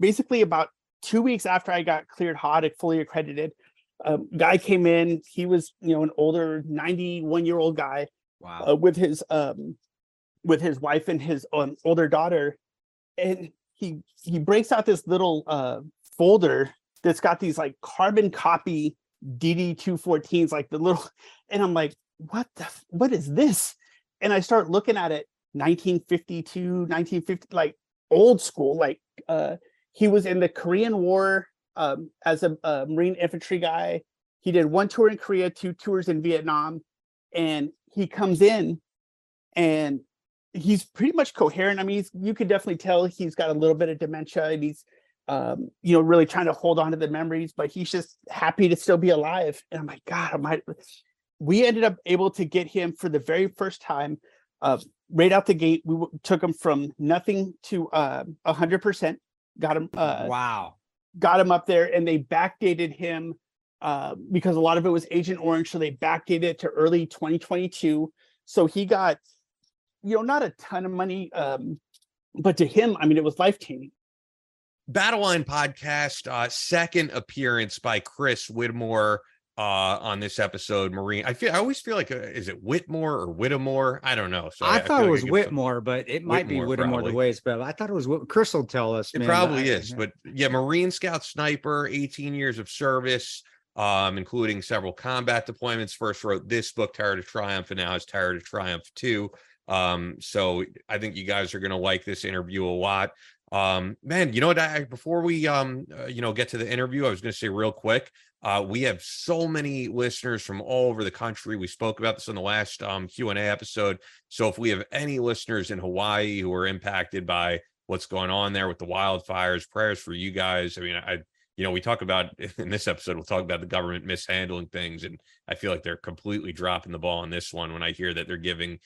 basically about two weeks after I got cleared hot, and fully accredited, um, guy came in. He was, you know, an older 91 year old guy Wow. uh, with his um, with his wife and his um, older daughter, and he he breaks out this little uh, folder that's got these like carbon copy DD 214s, like the little, and I'm like, what the what is this? And I start looking at it, 1952, 1950, like old school, like uh, he was in the Korean War um, as a, a Marine infantry guy. He did one tour in Korea, two tours in Vietnam, and he comes in and he's pretty much coherent. I mean, you could definitely tell he's got a little bit of dementia and he's, um, you know, really trying to hold on to the memories, but he's just happy to still be alive. And I'm like, God, I might. We ended up able to get him for the very first time, uh, right out the gate. We took him from nothing to uh, a hundred percent. Got him. Uh, wow. got him up there and they backdated him uh, because a lot of it was Agent Orange. So they backdated it to early 2022. So he got, you know, not a ton of money, um, but to him, I mean, it was life changing. Battle Line podcast, uh, second appearance by Chris Whitmore uh on this episode. Marine, I feel I always feel like uh, is it Whitmore or Whittemore? I don't know. So I, feel thought like it was give some- Whitmore, but it might be Whitmore, Whittemore the way it's spelled. I thought it was Whit- Chris will tell us. It man, probably I- is, but yeah, Marine Scout Sniper, 18 years of service, um, including several combat deployments. First wrote this book, Terror to Triumph, and now has Terror to Triumph 2. Um, so I think you guys are gonna like this interview a lot. Um, man, you know what? I before we um, uh, you know, get to the interview, I was gonna say real quick. Uh, we have so many listeners from all over the country. We spoke about this in the last um Q and A episode. So if we have any listeners in Hawaii who are impacted by what's going on there with the wildfires, prayers for you guys. I mean, I you know, we talk about in this episode, we'll talk about the government mishandling things, and I feel like they're completely dropping the ball on this one when I hear that they're giving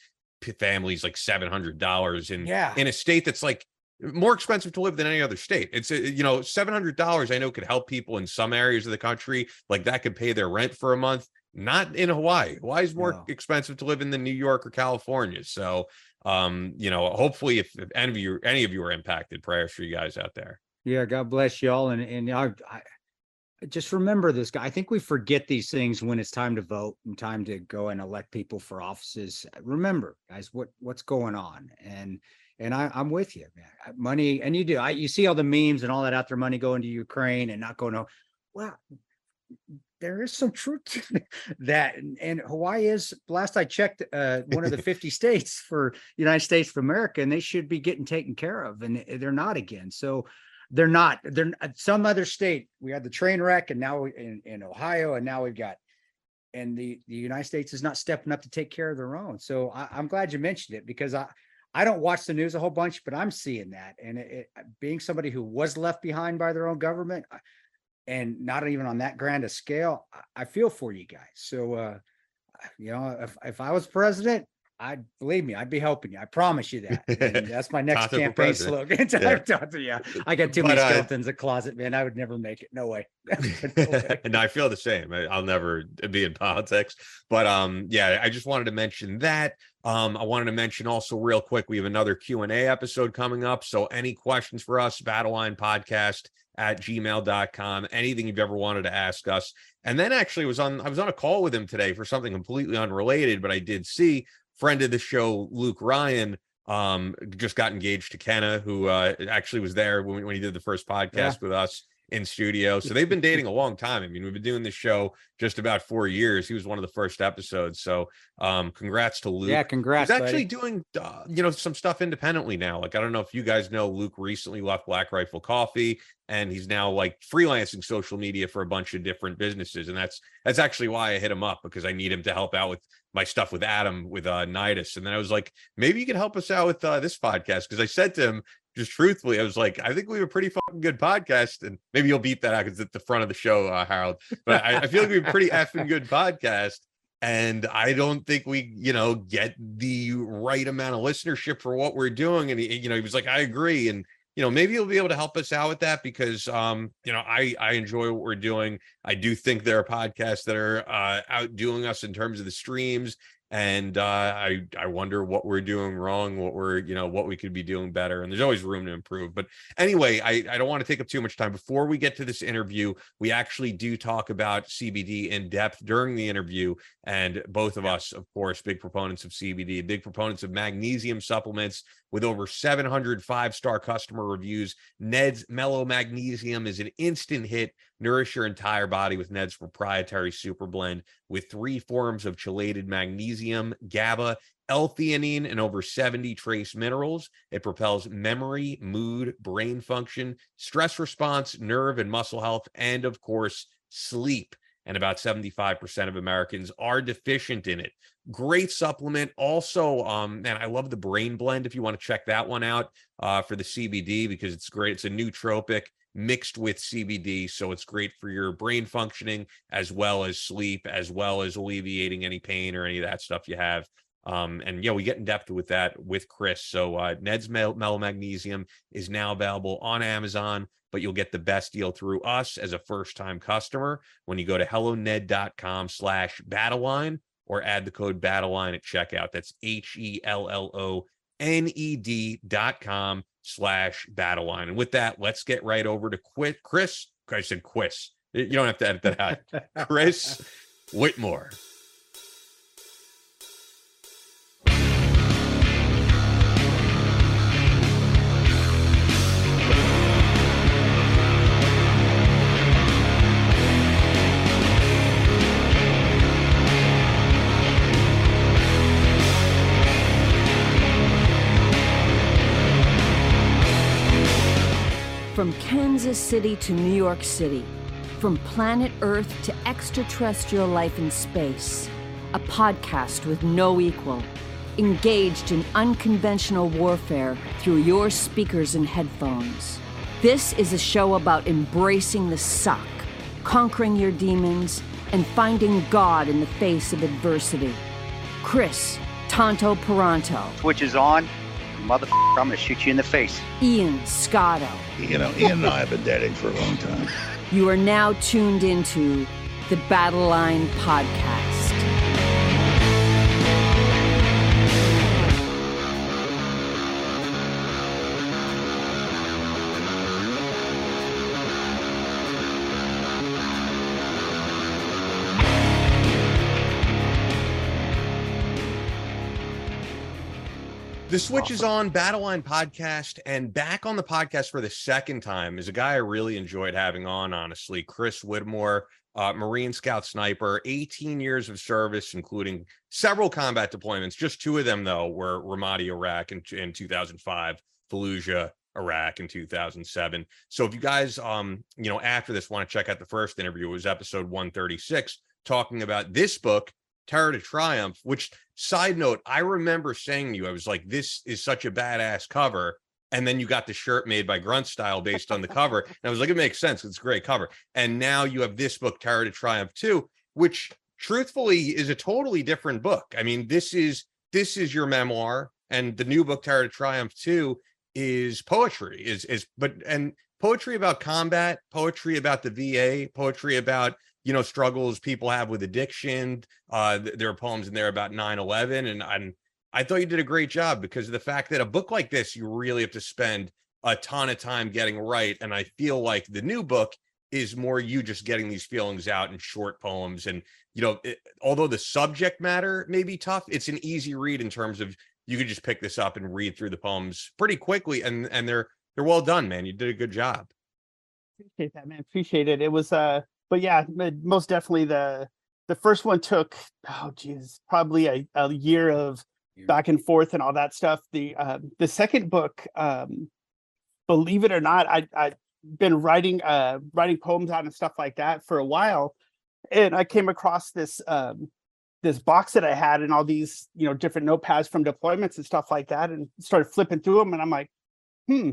families like seven hundred dollars in Yeah. in a state that's like more expensive to live than any other state. It's uh, you know seven hundred dollars. I know could help people in some areas of the country, like that could pay their rent for a month. Not in Hawaii. Hawaii is more No. expensive to live in than New York or California. So, um, you know, hopefully, if, if any of you any of you are impacted, prayers for you guys out there. Yeah, God bless y'all. And and I, I just remember this guy. I think we forget these things when it's time to vote and time to go and elect people for offices. Remember, guys, what what's going on? And and I, I'm with you, man. Money, and you do. I you see all the memes and all that out there, money going to Ukraine and not going to. Well, there is some truth to that. And, and Hawaii is last I checked, uh, one of the 50 states for United States of America, and they should be getting taken care of, and they're not again. So they're not. They're uh, some other state. We had the train wreck, and now in in Ohio, and now we've got. And the the United States is not stepping up to take care of their own. So I, I'm glad you mentioned it because I I don't watch the news a whole bunch, but I'm seeing that. And it, it, being somebody who was left behind by their own government, and not even on that grand a scale, I, I feel for you guys. So uh, you know, if if I was president, I'd believe me, I'd be helping you. I promise you that. And that's my next campaign slogan. Yeah. I got too But, many uh, skeletons in the closet, man. I would never make it. No way. No way. and I feel the same. I'll never be in politics, but um, yeah, I just wanted to mention that. Um, I wanted to mention also real quick, we have another Q and A episode coming up. So any questions for us, Battle Line Podcast at gmail.com, anything you've ever wanted to ask us. And then actually was on I was on a call with him today for something completely unrelated, but I did see friend of the show, Luke Ryan. Um, just got engaged to Kenna, who uh actually was there when, when he did the first podcast Yeah. with us in studio. So they've been dating a long time. I mean, we've been doing this show just about four years. He was one of the first episodes. So um congrats to Luke. yeah, congrats. He's actually buddy. doing uh, you know some stuff independently now. Like I don't know if you guys know Luke recently left Black Rifle Coffee and he's now like freelancing social media for a bunch of different businesses and that's that's actually why I hit him up because I need him to help out with my stuff with Adam with uh Nidus and then I was like maybe you can help us out with uh, this podcast because I said to him just truthfully I was like I think we have a pretty fucking good podcast and maybe you'll beat that out because it's at the front of the show uh, Harold but I, I feel like we have a pretty effing good podcast and I don't think we, you know, get the right amount of listenership for what we're doing. And he, you know, he was like, I agree. And, you know, maybe he'll be able to help us out with that because, um, you know, I, I enjoy what we're doing. I do think there are podcasts that are uh, outdoing us in terms of the streams and uh, I I wonder what we're doing wrong, what we're you know what we could be doing better, and there's always room to improve. But anyway, I I don't want to take up too much time. Before we get to this interview, we actually do talk about CBD in depth during the interview, and both of us, of course, big proponents of CBD, big proponents of magnesium supplements. With over 700 five star customer reviews, Ned's Mellö Magnesium is an instant hit. Nourish your entire body with Ned's proprietary super blend with three forms of chelated magnesium, GABA, L-theanine, and over 70 trace minerals. It propels memory, mood, brain function, stress response, nerve and muscle health, and of course, sleep. And about 75% of Americans are deficient in it. Great supplement. Also, um, man, I love the brain blend if you want to check that one out uh, for the CBD because it's great. It's a nootropic mixed with CBD. So it's great for your brain functioning as well as sleep, as well as alleviating any pain or any of that stuff you have. Um, and yeah, we get in depth with that with Chris. So uh, Ned's Mel- Mellö Magnesium is now available on Amazon, but you'll get the best deal through us as a first-time customer when you go to helloned.com slash battleline or add the code battleline at checkout. That's E H-E-L-L-O-N-E-D dot com slash battleline. And with that, let's get right over to Quit Chris. I said Quiz. You don't have to edit that out. Chris Whitmore. From Kansas City to New York City, from planet Earth to extraterrestrial life in space, a podcast with no equal, engaged in unconventional warfare through your speakers and headphones. This is a show about embracing the suck, conquering your demons, and finding God in the face of adversity. Chris Tonto Peranto, Twitch is on, motherfucker, I'm gonna shoot you in the face. Ian Scotto. You know, Ian and I have been dating for a long time. You are now tuned into the Battle Line Podcast. The Switch is on Battleline podcast and back on the podcast for the second time is a guy I really enjoyed having on, honestly. Chris Whitmore, uh, Marine Scout Sniper, 18 years of service, including several combat deployments. Just two of them, though, were Ramadi, Iraq in, in 2005, Fallujah, Iraq in 2007. So if you guys, um, you know, after this want to check out the first interview, it was episode 136, talking about this book, Terror to Triumph, which side note, I remember saying to you, I was like, this is such a badass cover. And then you got the shirt made by Grunt Style based on the cover. And I was like, it makes sense. It's a great cover. And now you have this book, Terror to Triumph 2, which truthfully is a totally different book. I mean, this is this is your memoir, and the new book, Terror to Triumph 2, is poetry, is is but and poetry about combat, poetry about the VA, poetry about you know struggles people have with addiction uh th- there are poems in there about 9-11 and and i thought you did a great job because of the fact that a book like this you really have to spend a ton of time getting right and i feel like the new book is more you just getting these feelings out in short poems and you know it, although the subject matter may be tough it's an easy read in terms of you could just pick this up and read through the poems pretty quickly and and they're they're well done man you did a good job Appreciate that, man. Appreciate it. It was uh but yeah, most definitely the the first one took oh geez, probably a, a year of back and forth and all that stuff. The um the second book, um believe it or not, I I've been writing uh writing poems out and stuff like that for a while. And I came across this um this box that I had and all these, you know, different notepads from deployments and stuff like that, and started flipping through them. And I'm like, hmm,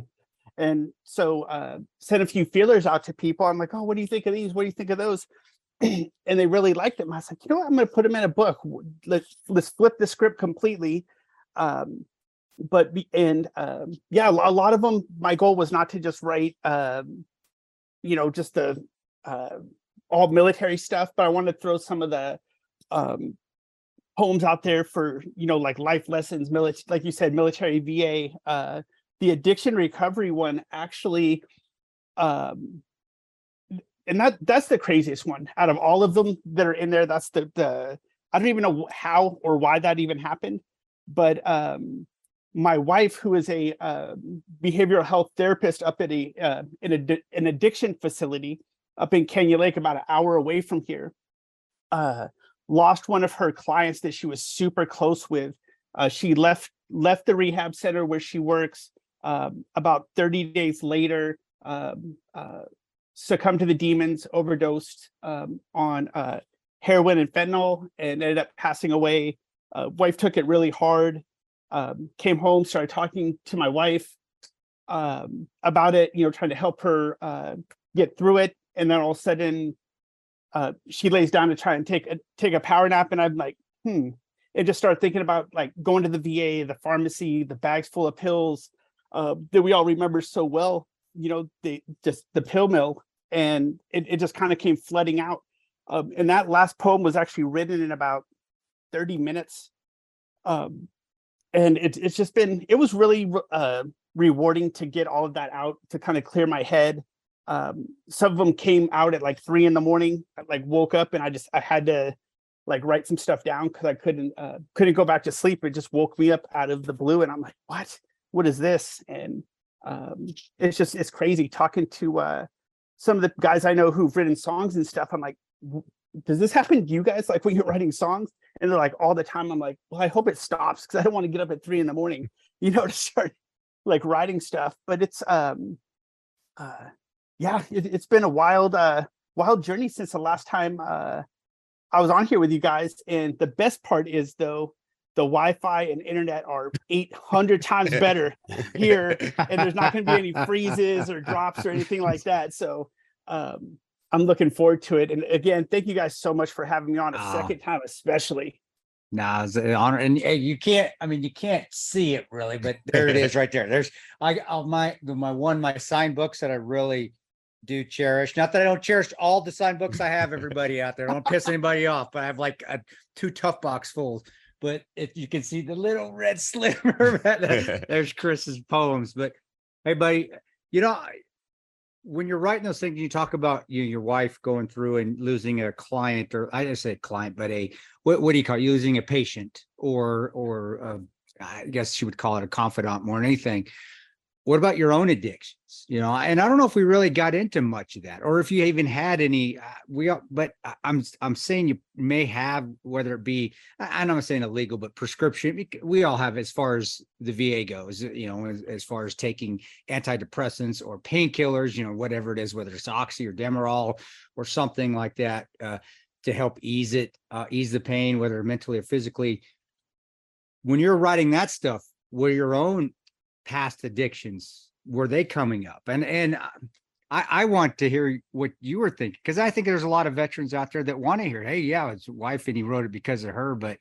and so uh, sent a few feelers out to people. I'm like, oh, what do you think of these? What do you think of those? and they really liked them. I was like, you know what? I'm going to put them in a book. Let's let's flip the script completely. Um, but and um, yeah, a a lot of them. My goal was not to just write, um, you know, just the uh, all military stuff, but I wanted to throw some of the um, poems out there for you know like life lessons military like you said military va uh the addiction recovery one actually um and that that's the craziest one. Out of all of them that are in there that's the the i don't even know how or why that even happened but um my wife who is a uh, behavioral health therapist up at a uh, in a an addiction facility up in Kenya Lake about an hour away from here uh lost one of her clients that she was super close with. Uh, she left left the rehab center where she works um, about 30 days later um, uh, succumbed to the demons overdosed um, on uh, heroin and fentanyl and ended up passing away. Uh, wife took it really hard um, came home started talking to my wife um, about it you know trying to help her uh, get through it. And then all of a sudden uh, she lays down to try and take a take a power nap. And i'm like hmm and just start thinking about like going to the va the pharmacy the bags full of pills uh, that we all remember so well you know the just the pill mill and it, it just kind of came flooding out. Um, and that last poem was actually written in about 30 minutes. Um, and it, it's just been it was really uh, rewarding to get all of that out to kind of clear my head. Um, some of them came out at like three in the morning I, like woke up and i just i had to like write some stuff down because i couldn't uh, couldn't go back to sleep. It just woke me up out of the blue and i'm like what what is this? And um, it's just it's crazy talking to uh, some of the guys i know who've written songs and stuff. I'm like does this happen to you guys? Like when you're writing songs and they're like all the time i'm like well i hope it stops because i don't want to get up at three in the morning you know to start like writing stuff. But it's um uh yeah it, it's been a wild uh wild journey since the last time uh i was on here with you guys. And the best part is though the wi-fi and internet are 800 times better here and there's not going to be any freezes or drops or anything like that so um i'm looking forward to it and again thank you guys so much for having me on a Oh. second time especially Nah, it's an honor, and hey, you can't. I mean, you can't see it really, but there it is, right there. There's I uh, my my one my signed books that I really do cherish. Not that I don't cherish all the signed books I have. Everybody out there, I don't piss anybody off, but I have like a, two tough box full. But if you can see the little red sliver, there's Chris's poems. But hey, buddy, you know. When you're writing those things, you talk about you your wife going through and losing a client, or I didn't say client, but a what what do you call it? Losing a patient or or uh, I guess you would call it a confidant more than anything. What about your own addictions? You know, and I don't know if we really got into much of that, or if you even had any. Uh, we, all- but I'm I'm saying you may have, whether it be, I'm not saying illegal, but prescription. We all have, as far as the VA goes. You know, as, as far as taking antidepressants or painkillers, you know, whatever it is, whether it's oxy or Demerol or something like that. Uh, to help ease it, uh, ease the pain, whether mentally or physically. When you're writing that stuff, were your own past addictions were they coming up? And and uh, I I want to hear what you were thinking because I think there's a lot of veterans out there that want to hear. Hey, yeah, his wife and he wrote it because of her, but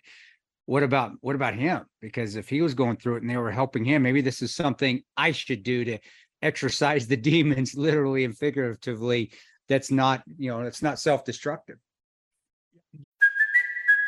what about what about him? Because if he was going through it and they were helping him, maybe this is something I should do to exercise the demons, literally and figuratively. That's not you know it's not self destructive.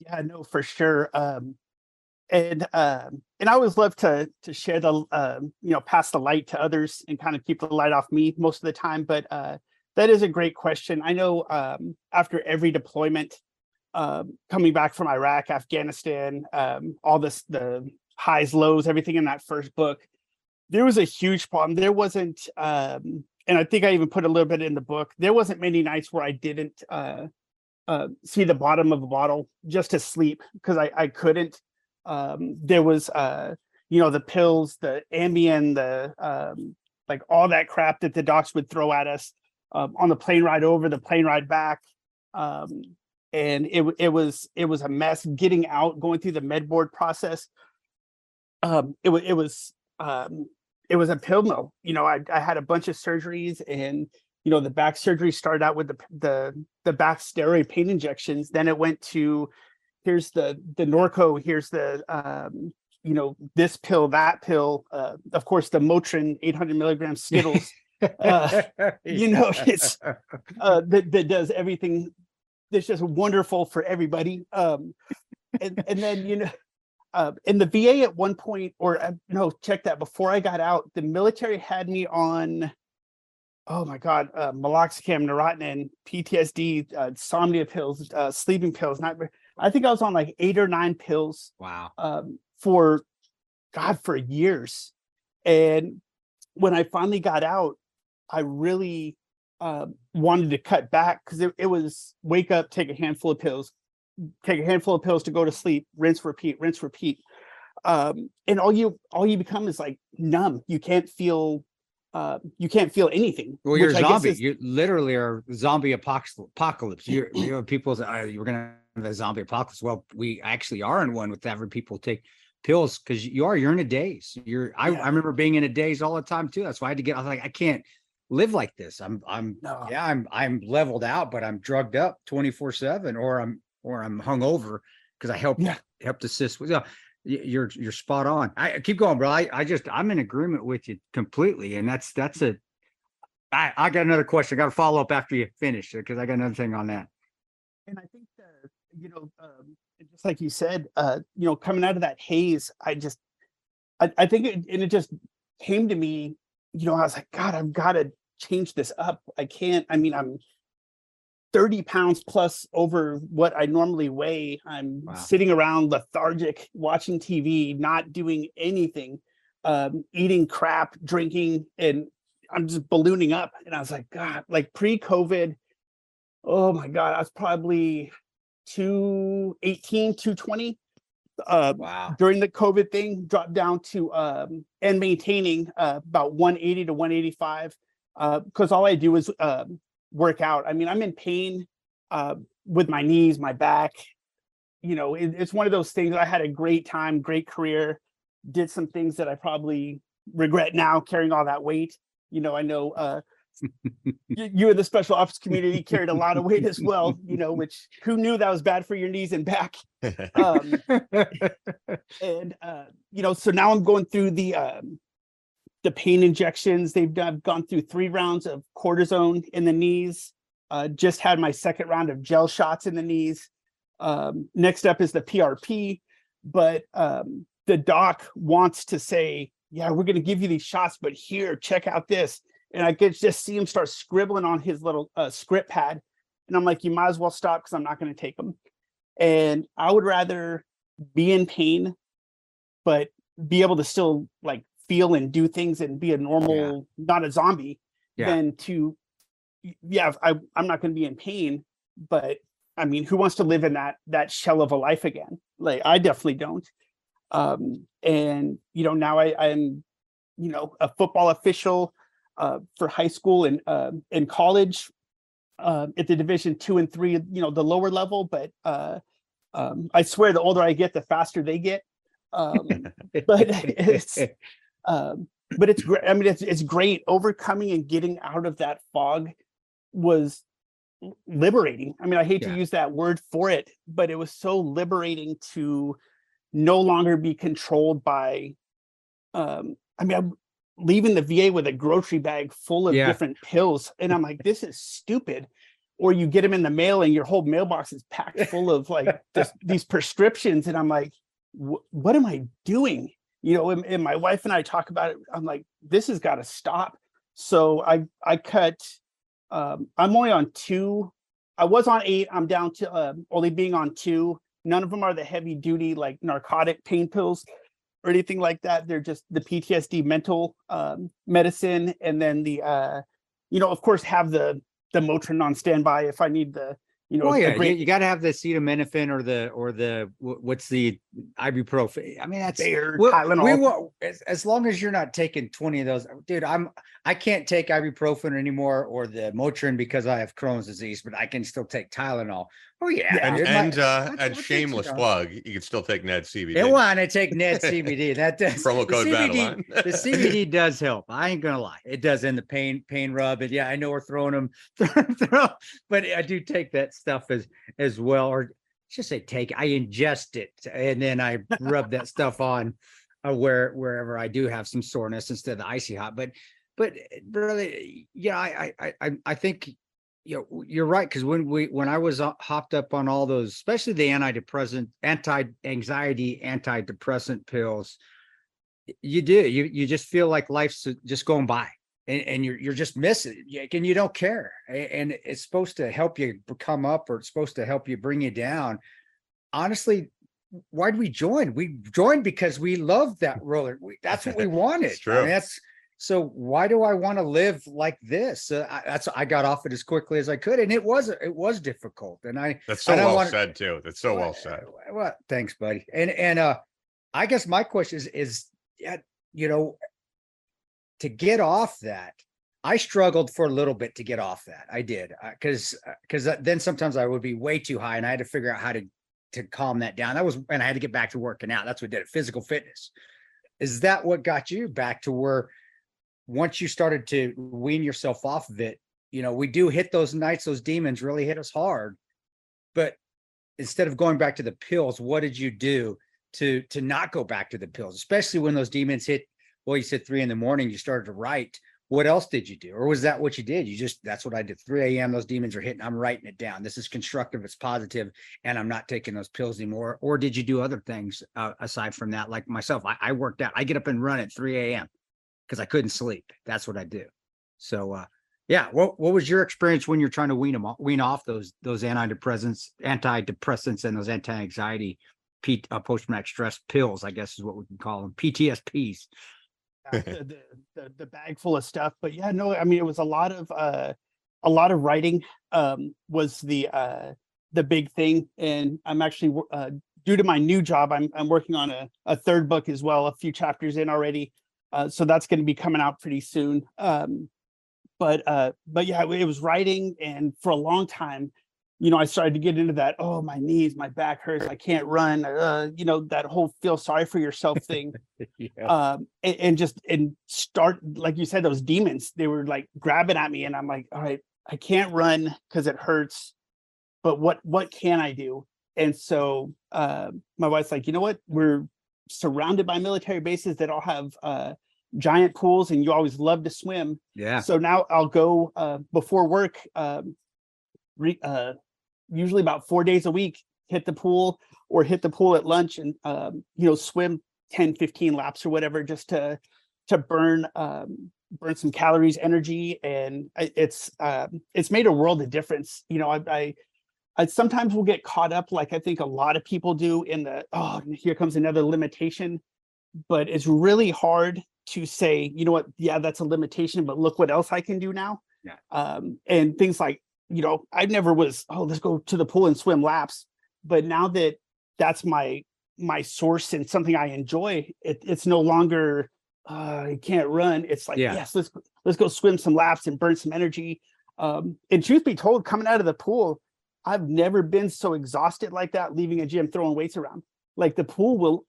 Yeah, no, for sure. Um, and um, and I always love to to share the um, you know pass the light to others and kind of keep the light off me most of the time. But uh, that is a great question. I know um, after every deployment, um, coming back from Iraq, Afghanistan, um, all this, the highs, lows, everything in that first book. There was a huge problem. There wasn't, um, and I think I even put a little bit in the book. There wasn't many nights where I didn't uh, uh, see the bottom of a bottle just to sleep because I, I couldn't. Um, there was, uh, you know, the pills, the Ambien, the um, like all that crap that the docs would throw at us um, on the plane ride over, the plane ride back. Um, and it it was it was a mess getting out, going through the med board process. Um, it was it was um, it was a pill mill. You know, I I had a bunch of surgeries, and you know the back surgery started out with the the the back steroid pain injections. Then it went to here's the the Norco, here's the um, you know this pill, that pill. Uh, of course, the Motrin 800 milligrams Skittles. uh, you know, it's uh, that that does everything that's just wonderful for everybody. Um, and and then you know, uh, in the VA at one point, or uh, no, check that. Before I got out, the military had me on. Oh my God, uh, meloxicam, Neurontin, PTSD, uh, insomnia pills, uh, sleeping pills. Not, I think I was on like eight or nine pills Wow. um, for God for years. And when I finally got out, I really uh, wanted to cut back because it, it was wake up, take a handful of pills, take a handful of pills to go to sleep, rinse, repeat, rinse, repeat. Um, and all you all you become is like numb. You can't feel uh, you can't feel anything. Well, you're a which I guess zombie. is- You literally are zombie apocalypse. You're, you know, people say oh, you're gonna have a zombie apocalypse. Well, we actually are in one with having people take pills because you are. You're in a daze. You're. I, Yeah. I remember being in a daze all the time too. That's why I had to get. I was like, I can't live like this. I'm. I'm. No. Yeah. I'm. I'm leveled out, but I'm drugged up 24 seven, or I'm. Or I'm hungover because I helped. Yeah. Helped assist with. Yeah. y- You're. You're spot on. I keep going, bro. I. I just. I'm in agreement with you completely, and that's. That's a. I, I got another question. I got to follow up after you finish because I got another thing on that. and I think that you know, um, just like you said, uh, you know, coming out of that haze, I just, I, I think, it, and it just came to me, you know, I was like, God, I've got to change this up. I can't. I mean, I'm thirty pounds plus over what I normally weigh. I'm Wow. sitting around lethargic, watching TV, not doing anything, um, eating crap, drinking, and I'm just ballooning up. And I was like, God, like pre-COVID oh my god i was probably 218 220 uh Wow. during the covid thing dropped down to um and maintaining uh about 180 to 185 uh because all i do is um work out. I mean i'm in pain uh with my knees my back. You know it, it's one of those things i had a great time great career did some things that i probably regret now carrying all that weight. You know i know uh you, you in the special ops community carried a lot of weight as well, you know, which who knew that was bad for your knees and back. Um, and uh, you know, so now I'm going through the um, the pain injections. They've I've gone through three rounds of cortisone in the knees. Uh, just had my second round of gel shots in the knees. Um, next up is the PRP, but um, the doc wants to say, "Yeah, we're going to give you these shots, but here, check out this." And I could just see him start scribbling on his little uh, script pad, and I'm like, "You might as well stop because I'm not going to take them." And I would rather be in pain, but be able to still like feel and do things and be a normal, not a zombie, Yeah. than to, yeah, I, I'm not going to be in pain, but I mean, who wants to live in that that shell of a life again? Like, I definitely don't. Um, and you know, now I, I'm, you know, a football official uh, for high school and uh, in college uh, at the Division two and three, you know, the lower level. But uh, um, I swear, the older I get, the faster they get. Um, but it's um, but it's great. I mean, it's it's great. Overcoming and getting out of that fog was liberating. I mean, I hate Yeah. to use that word for it, but it was so liberating to no longer be controlled by. Um, I mean, I'm leaving the VA with a grocery bag full of Yeah. different pills, and I'm like, this is stupid. Or you get them in the mail, and your whole mailbox is packed full of like this, these prescriptions, and I'm like, what am I doing? You know, and, and my wife and I talk about it. I'm like, this has got to stop. So I I cut. Um, I'm only on two I was on eight. I'm down to uh, only being on two. None of them are the heavy duty like narcotic pain pills or anything like that. They're just the PTSD mental um, medicine, and then the uh, you know, of course, have the the Motrin on standby if I need the you know Oh yeah, you, great you got to have the acetaminophen or the or the what's the ibuprofen. I mean that's Bayer, we, we Tylenol. wa- as, as long as you're not taking 20 of those dude i'm i can't take ibuprofen anymore or the motrin because i have crohn's disease but i can still take tylenol oh yeah And, my- and, uh, that's and what gets you shameless plug, you can still take Ned CBD. it want to take Ned cbd that does Promo code CBD, the cbd does help i ain't gonna lie it does in the pain pain rub and yeah i know we're throwing them but i do take that stuff as as well or just say take i ingest it and then i rub that stuff on uh, where wherever i do have some soreness instead of the icy hot but but uh, really yeah i i i, I think you know you're right because when we when i was uh, hopped up on all those especially the antidepressant anti-anxiety antidepressant pills you do you you just feel like life's just going by and, and you're you're just missing it and you don't care and it's supposed to help you come up or it's supposed to help you bring you down. Honestly why'd we join? We joined because we love that roller we, that's what we wanted It's I mean, that's so why do i want to live like this uh, I, that's i got off it as quickly as i could and it was it was difficult and i That's so I well wanna- said too. That's so well well, said. uh, Well, thanks, buddy. And and uh I guess my question is is yeah, you know, to get off that, I struggled for a little bit to get off that. I did because because then sometimes I would be way too high, and I had to figure out how to to calm that down. That was and I had to get back to working out. That's what did it. Physical fitness. Is that what got you back to where once you started to wean yourself off of it? You know, we do hit those nights; those demons really hit us hard. But instead of going back to the pills, what did you do to to not go back to the pills, especially when those demons hit? Well, you said three in the morning, you started to write. What else did you do? Or was that what you did? You just that's what I did. 3 a.m. Those demons are hitting. I'm writing it down. This is constructive, it's positive, and I'm not taking those pills anymore. Or did you do other things uh, aside from that? Like myself, I, I worked out. I get up and run at 3 a.m. because I couldn't sleep. That's what I do. So uh yeah, what what was your experience when you're trying to wean them off, wean off those those antidepressants, antidepressants, and those anti-anxiety, P, uh, post-traumatic stress pills? I guess is what we can call them, PTSPs. the, the the bag full of stuff. But yeah, no, I mean it was a lot of uh a lot of writing um was the uh the big thing. And I'm actually uh due to my new job, I'm I'm working on a, a third book as well, a few chapters in already. Uh so that's gonna be coming out pretty soon. Um but uh but yeah, it was writing and for a long time, you know, I started to get into that, oh my knees, my back hurts, I can't run, uh, you know, that whole feel sorry for yourself thing yeah. um and, and just and start like you said those demons they were like grabbing at me and i'm like all right i can't run because it hurts but what what can i do and so uh my wife's like you know what we're surrounded by military bases that all have uh giant pools and you always love to swim yeah. so now I'll go uh, before work, um, re- uh, usually about four days a week, hit the pool or hit the pool at lunch and, um, you know, swim 10, 15 laps or whatever, just to, to burn, um, burn some calories, energy. And it's, um, it's made a world of difference. You know, I, I, I sometimes will get caught up, like I think a lot of people do in the, oh, here comes another limitation. But it's really hard to say, you know what, yeah, that's a limitation, but look what else I can do now. Yeah. Um, and things like, you know, I never was, oh, let's go to the pool and swim laps. But now that that's my my source and something I enjoy, it, it's no longer uh, I can't run. It's like, Yeah. yes, let's let's go swim some laps and burn some energy. Um, and truth be told, coming out of the pool, I've never been so exhausted like that leaving a gym throwing weights around. Like the pool will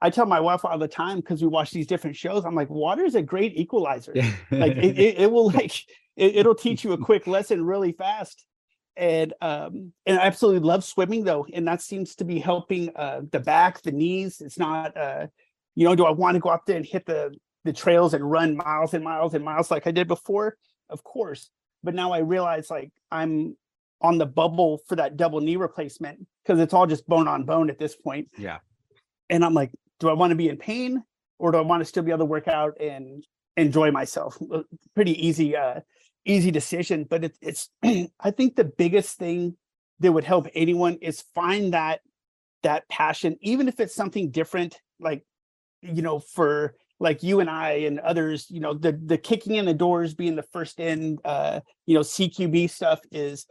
I tell my wife all the time because we watch these different shows. I'm like, water is a great equalizer. Like it, it, it will like it, it'll teach you a quick lesson really fast. And um and I absolutely love swimming though, and that seems to be helping uh the back, the knees. It's not uh you know, do I want to go out there and hit the the trails and run miles and miles and miles like I did before? Of course. But now I realize like I'm on the bubble for that double knee replacement because it's all just bone on bone at this point. Yeah. And I'm like, do I want to be in pain or do I want to still be able to work out and enjoy myself? Uh, Pretty easy, uh, easy decision, but it, it's I think the biggest thing that would help anyone is find that that passion, even if it's something different, like you know, for like you and I and others, you know, the the kicking in the doors being the first in uh, you know, CQB stuff is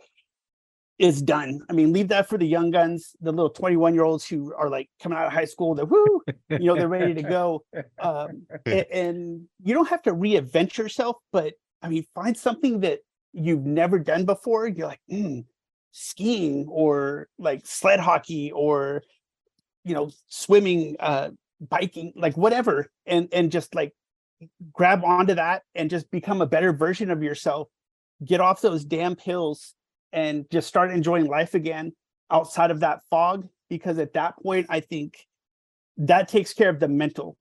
is done. I mean, leave that for the young guns, the little 21 year olds who are like coming out of high school, the whoo, you know, they're ready to go. Um, a- and, you don't have to reinvent yourself, but I mean, find something that you've never done before. You're like, mm, skiing or like sled hockey or, you know, swimming, uh, biking, like whatever. And, and just like grab onto that and just become a better version of yourself. Get off those damn pills and just start enjoying life again outside of that fog because at that point i think that takes care of the mental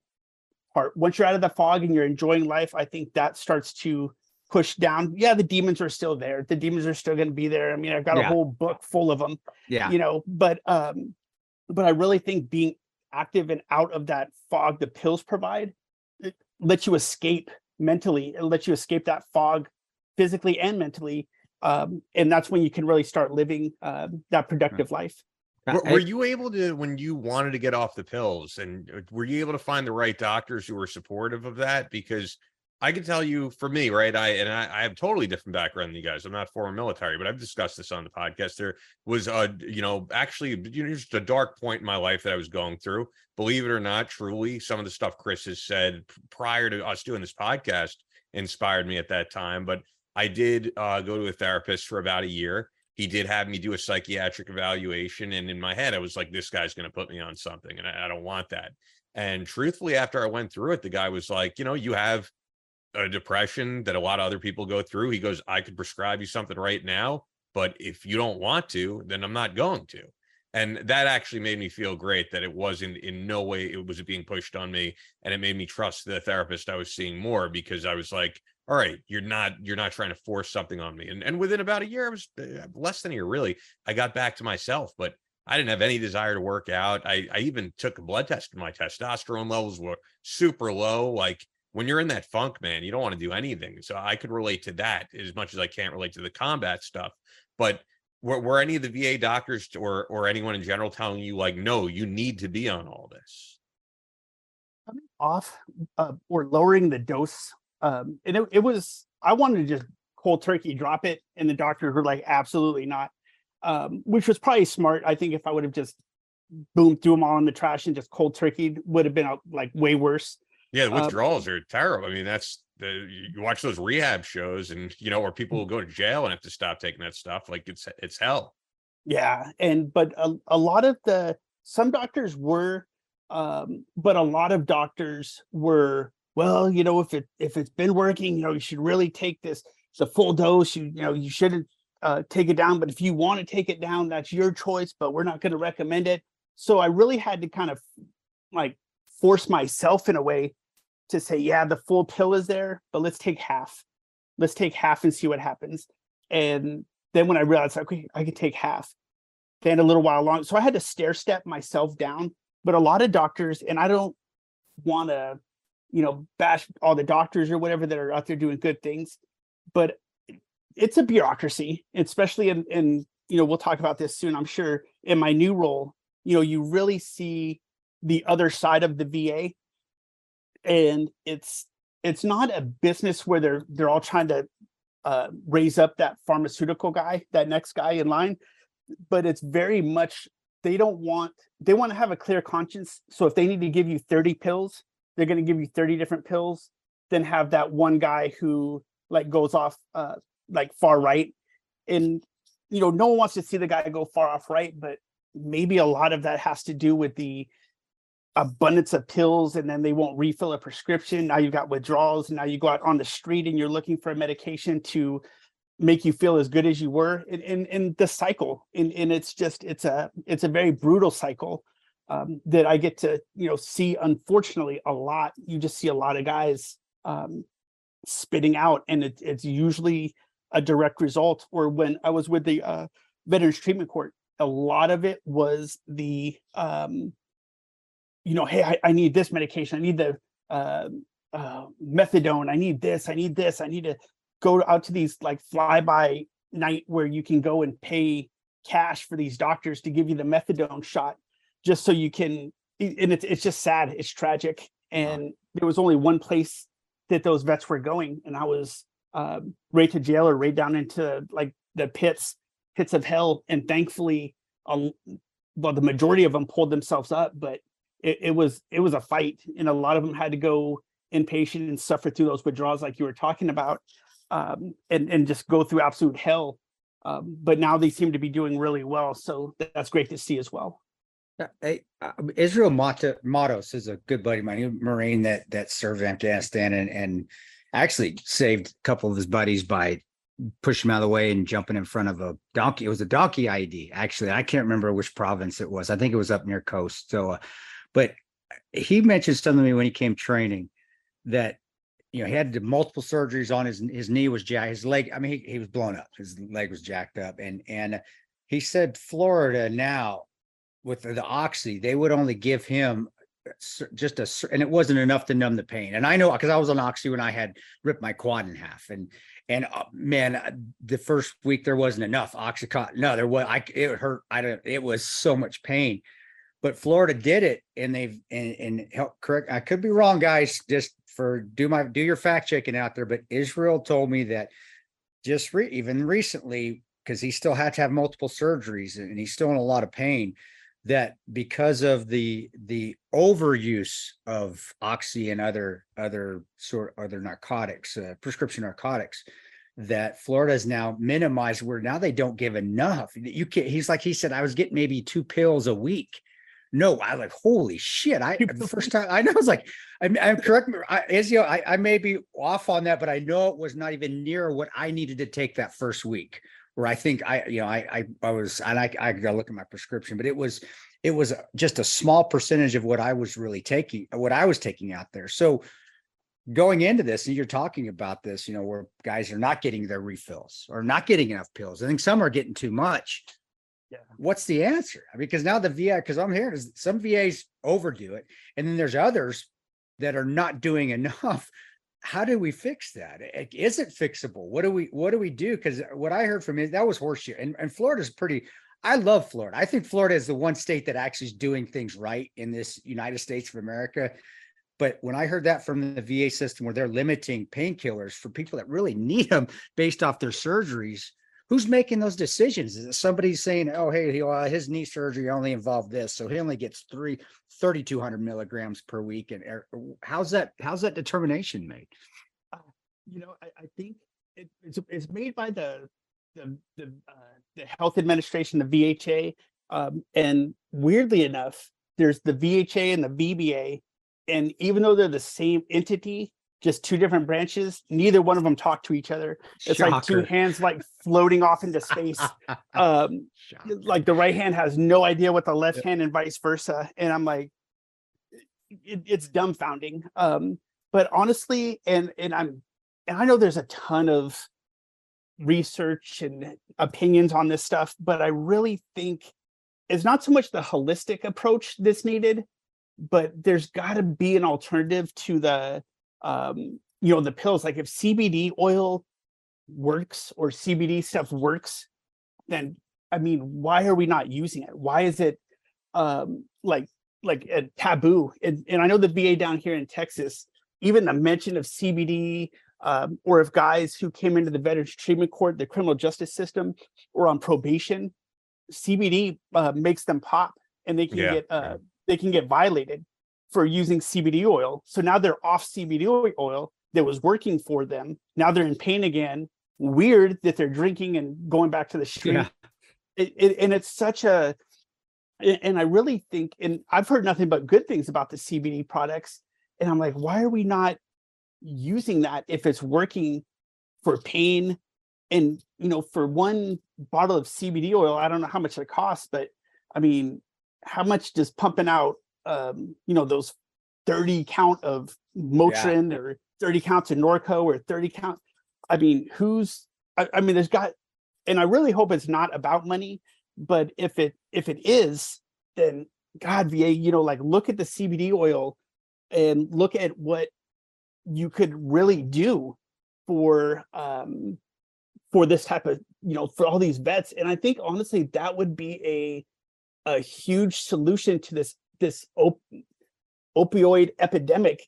part. Once you're out of the fog and you're enjoying life i think that starts to push down. Yeah the demons are still there. The demons are still going to be there. I mean i've got a whole book full of them Yeah. you know but um but i really think being active and out of that fog the pills provide it lets you escape mentally. It lets you escape that fog physically and mentally um and that's when you can really start living um that productive life Were, were you able to, when you wanted to get off the pills, and uh, were you able to find the right doctors who were supportive of that? Because I can tell you, for me, right, I and I, I have totally different background than you guys. I'm not former military, but I've discussed this on the podcast. There was a, you know, actually, you know, just a dark point in my life that I was going through. Believe it or not, truly, some of the stuff Chris has said prior to us doing this podcast inspired me at that time. But I did uh, go to a therapist for about a year. He did have me do a psychiatric evaluation and in my head i was like this guy's going to put me on something and I, I don't want that. And truthfully after i went through it the guy was like you know you have a depression that a lot of other people go through. He goes i could prescribe you something right now but if you don't want to then i'm not going to. And that actually made me feel great that it wasn't in no way it was being pushed on me and it made me trust the therapist i was seeing more because i was like all right you're not you're not trying to force something on me. And and within about a year i was uh, less than a year really i got back to myself but i didn't have any desire to work out. I i even took a blood test my testosterone levels were super low. Like when you're in that funk man you don't want to do anything. So i could relate to that as much as i can't relate to the combat stuff. But were, were any of the va doctors or or anyone in general telling you like no you need to be on all this coming off uh, or lowering the dose um and it, it was i wanted to just cold turkey drop it and the doctors were like absolutely not um which was probably smart i think if i would have just boom threw them all in the trash and just cold turkey would have been uh, like way worse Yeah, the Um, withdrawals are terrible. I mean, that's the you watch those rehab shows, and you know, where people will go to jail and have to stop taking that stuff. Like it's it's hell. Yeah, and but a, a lot of the some doctors were, um, but a lot of doctors were. Well, you know, if it if it's been working, you know, you should really take this the full dose. You you know, you shouldn't uh, take it down. But if you want to take it down, that's your choice. But we're not going to recommend it. So I really had to kind of like force myself in a way to say, yeah, the full pill is there, but let's take half. Let's take half and see what happens. And then when I realized, okay, I could take half, then a little while long. So I had to stair step myself down. But a lot of doctors, and I don't want to, you know, bash all the doctors or whatever that are out there doing good things, but it's a bureaucracy, especially in, in you know, we'll talk about this soon, I'm sure, in my new role, you know, you really see the other side of the VA. And it's it's not a business where they're they're all trying to uh, raise up that pharmaceutical guy, that next guy in line, but it's very much they don't want they want to have a clear conscience. So if they need to give you 30 pills, they're going to give you 30 different pills, then have that one guy who like goes off uh like far right. And you know, no one wants to see the guy go far off right, but maybe a lot of that has to do with the abundance of pills and then they won't refill a prescription. Now you've got withdrawals. Now you go out on the street and you're looking for a medication to make you feel as good as you were in in, in the cycle. And, and it's just it's a it's a very brutal cycle um, that I get to you know see unfortunately a lot. You just see a lot of guys um, spitting out, and it, it's usually a direct result. Or when I was with the uh, Veterans Treatment Court, a lot of it was the um, you know, hey, I, I need this medication. I need the uh, uh, methadone. I need this. I need this. I need to go out to these like fly-by night where you can go and pay cash for these doctors to give you the methadone shot just so you can and it's it's just sad it's tragic. And there was only one place that those vets were going and i was um right to jail or right down into like the pits pits of hell. And thankfully um, well the majority of them pulled themselves up but it, it was it was a fight and a lot of them had to go inpatient and suffer through those withdrawals like you were talking about um, and and just go through absolute hell. Um, but now they seem to be doing really well so that's great to see as well Uh, uh, Israel Matos is a good buddy of mine, Marine that that served in Afghanistan and and actually saved a couple of his buddies by pushing him out of the way and jumping in front of a donkey. It was a donkey IED, actually. I can't remember which province it was. I think it was up near Khost. So, uh, but he mentioned something to me when he came training that you know he had multiple surgeries on his his knee was jacked, his leg. I mean, he, he was blown up. His leg was jacked up, and and he said Florida now with the, oxy, they would only give him just a, and it wasn't enough to numb the pain. And I know because I was on oxy when I had ripped my quad in half, and and uh, man, uh, the first week there wasn't enough oxycontin. No, there was. I it hurt. I don't. It was so much pain. But Florida did it, and they've and, and help correct. I could be wrong, guys. Just for do my do your fact checking out there. But Israel told me that just re, even recently because he still had to have multiple surgeries and he's still in a lot of pain that because of the the overuse of oxy and other other sort other narcotics uh, prescription narcotics that Florida is now minimized where now they don't give enough you can't. he's like he said I was getting maybe two pills a week no I was like holy shit I the first time I know I was like I'm, I'm correct I, Izio, I I may be off on that but I know it was not even near what I needed to take that first week where I think I, you know, I, I, I was, and I, I gotta look at my prescription, but it was, it was just a small percentage of what I was really taking, what I was taking out there. So going into this, and you're talking about this, you know, where guys are not getting their refills or not getting enough pills. I think some are getting too much. Yeah. What's the answer? Because now the VA, because I'm hearing is some VAs overdo it, and then there's others that are not doing enough how do we fix that? Is it fixable? What do we what do we do? Because what I heard from you that was horseshit. And and Florida's pretty. I love Florida. I think Florida is the one state that actually is doing things right in this United States of America. But when I heard that from the VA system, where they're limiting painkillers for people that really need them based off their surgeries, who's making those decisions? Is it somebody saying, "Oh, hey, he, uh, his knee surgery only involved this, so he only gets three 3,200 milligrams per week"? And er- how's that? How's that determination made? you know, I, I think it, it's it's made by the the the uh, the health administration, the VHA, um, and weirdly enough, there's the VHA and the VBA, and even though they're the same entity, just two different branches, neither one of them talk to each other. It's like two hands like floating off into space. um, like the right hand has no idea what the left hand and vice versa. And i'm like it, it's dumbfounding. Um but honestly and and i'm and i know there's a ton of research and opinions on this stuff but i really think it's not so much the holistic approach that's needed but there's got to be an alternative to the um you know the pills like if cbd oil works or cbd stuff works then I mean, why are we not using it? Why is it um like like a taboo? And, and I know the VA down here in Texas, even the mention of CBD, um, or if guys who came into the Veterans Treatment Court, the criminal justice system, or on probation, CBD uh, makes them pop, and they can Yeah, get uh, they can get violated for using CBD oil. So now they're off CBD oil that was working for them. Now they're in pain again. Weird that they're drinking and going back to the street Yeah. it, it and it's such a a- and i really think and i've heard nothing but good things about the cbd products and i'm like why are we not using that if it's working for pain and you know for one bottle of cbd oil i don't know how much it costs but i mean how much does pumping out um you know those 30 count of motrin or 30 counts of norco or 30 count i mean who's I, I mean there's got and I really hope it's not about money. But if it if it is, then God, VA, you know, like look at the CBD oil and look at what you could really do for um for this type of you know for all these vets and i think honestly that would be a a huge solution to this this op- opioid epidemic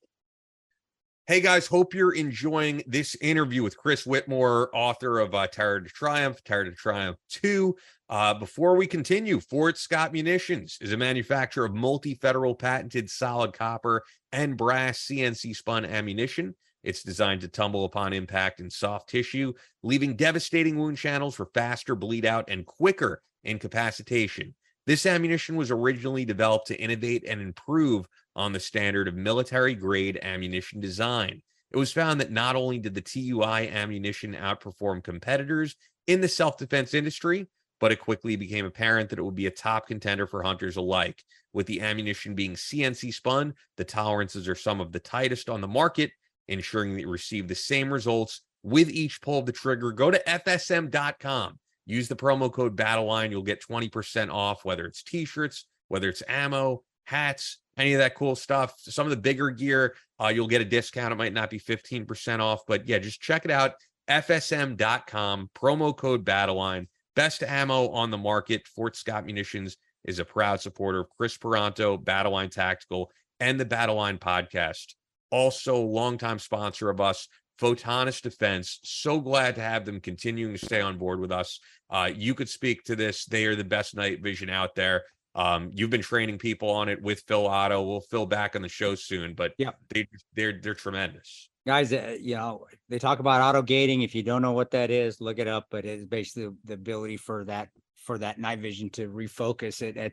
Hey guys, hope you're enjoying this interview with Chris Whittemore, author of uh, Terror to Triumph, Tired to Triumph 2. Uh, before we continue, Fort Scott Munitions is a manufacturer of multi federal patented solid copper and brass CNC spun ammunition. It's designed to tumble upon impact in soft tissue, leaving devastating wound channels for faster bleed out and quicker incapacitation. This ammunition was originally developed to innovate and improve on the standard of military grade ammunition design. It was found that not only did the TUI ammunition outperform competitors in the self defense industry, but it quickly became apparent that it would be a top contender for hunters alike. With the ammunition being CNC spun, the tolerances are some of the tightest on the market, ensuring that you receive the same results with each pull of the trigger. Go to FSM.com. Use the promo code BattleLine. You'll get 20% off, whether it's t shirts, whether it's ammo, hats, any of that cool stuff. Some of the bigger gear, uh, you'll get a discount. It might not be 15% off, but yeah, just check it out. FSM.com, promo code BattleLine. Best ammo on the market. Fort Scott Munitions is a proud supporter of Kris Paronto, Battleline Tactical, and the Battleline podcast. Also, longtime sponsor of us, Photonis Defense. So glad to have them continuing to stay on board with us. Uh, you could speak to this. They are the best night vision out there. Um, you've been training people on it with Phil Otto. We'll Phil back on the show soon, but Yeah. they they're they're tremendous. guys uh, you know they talk about auto gating if you don't know what that is look it up but it's basically the ability for that for that night vision to refocus it at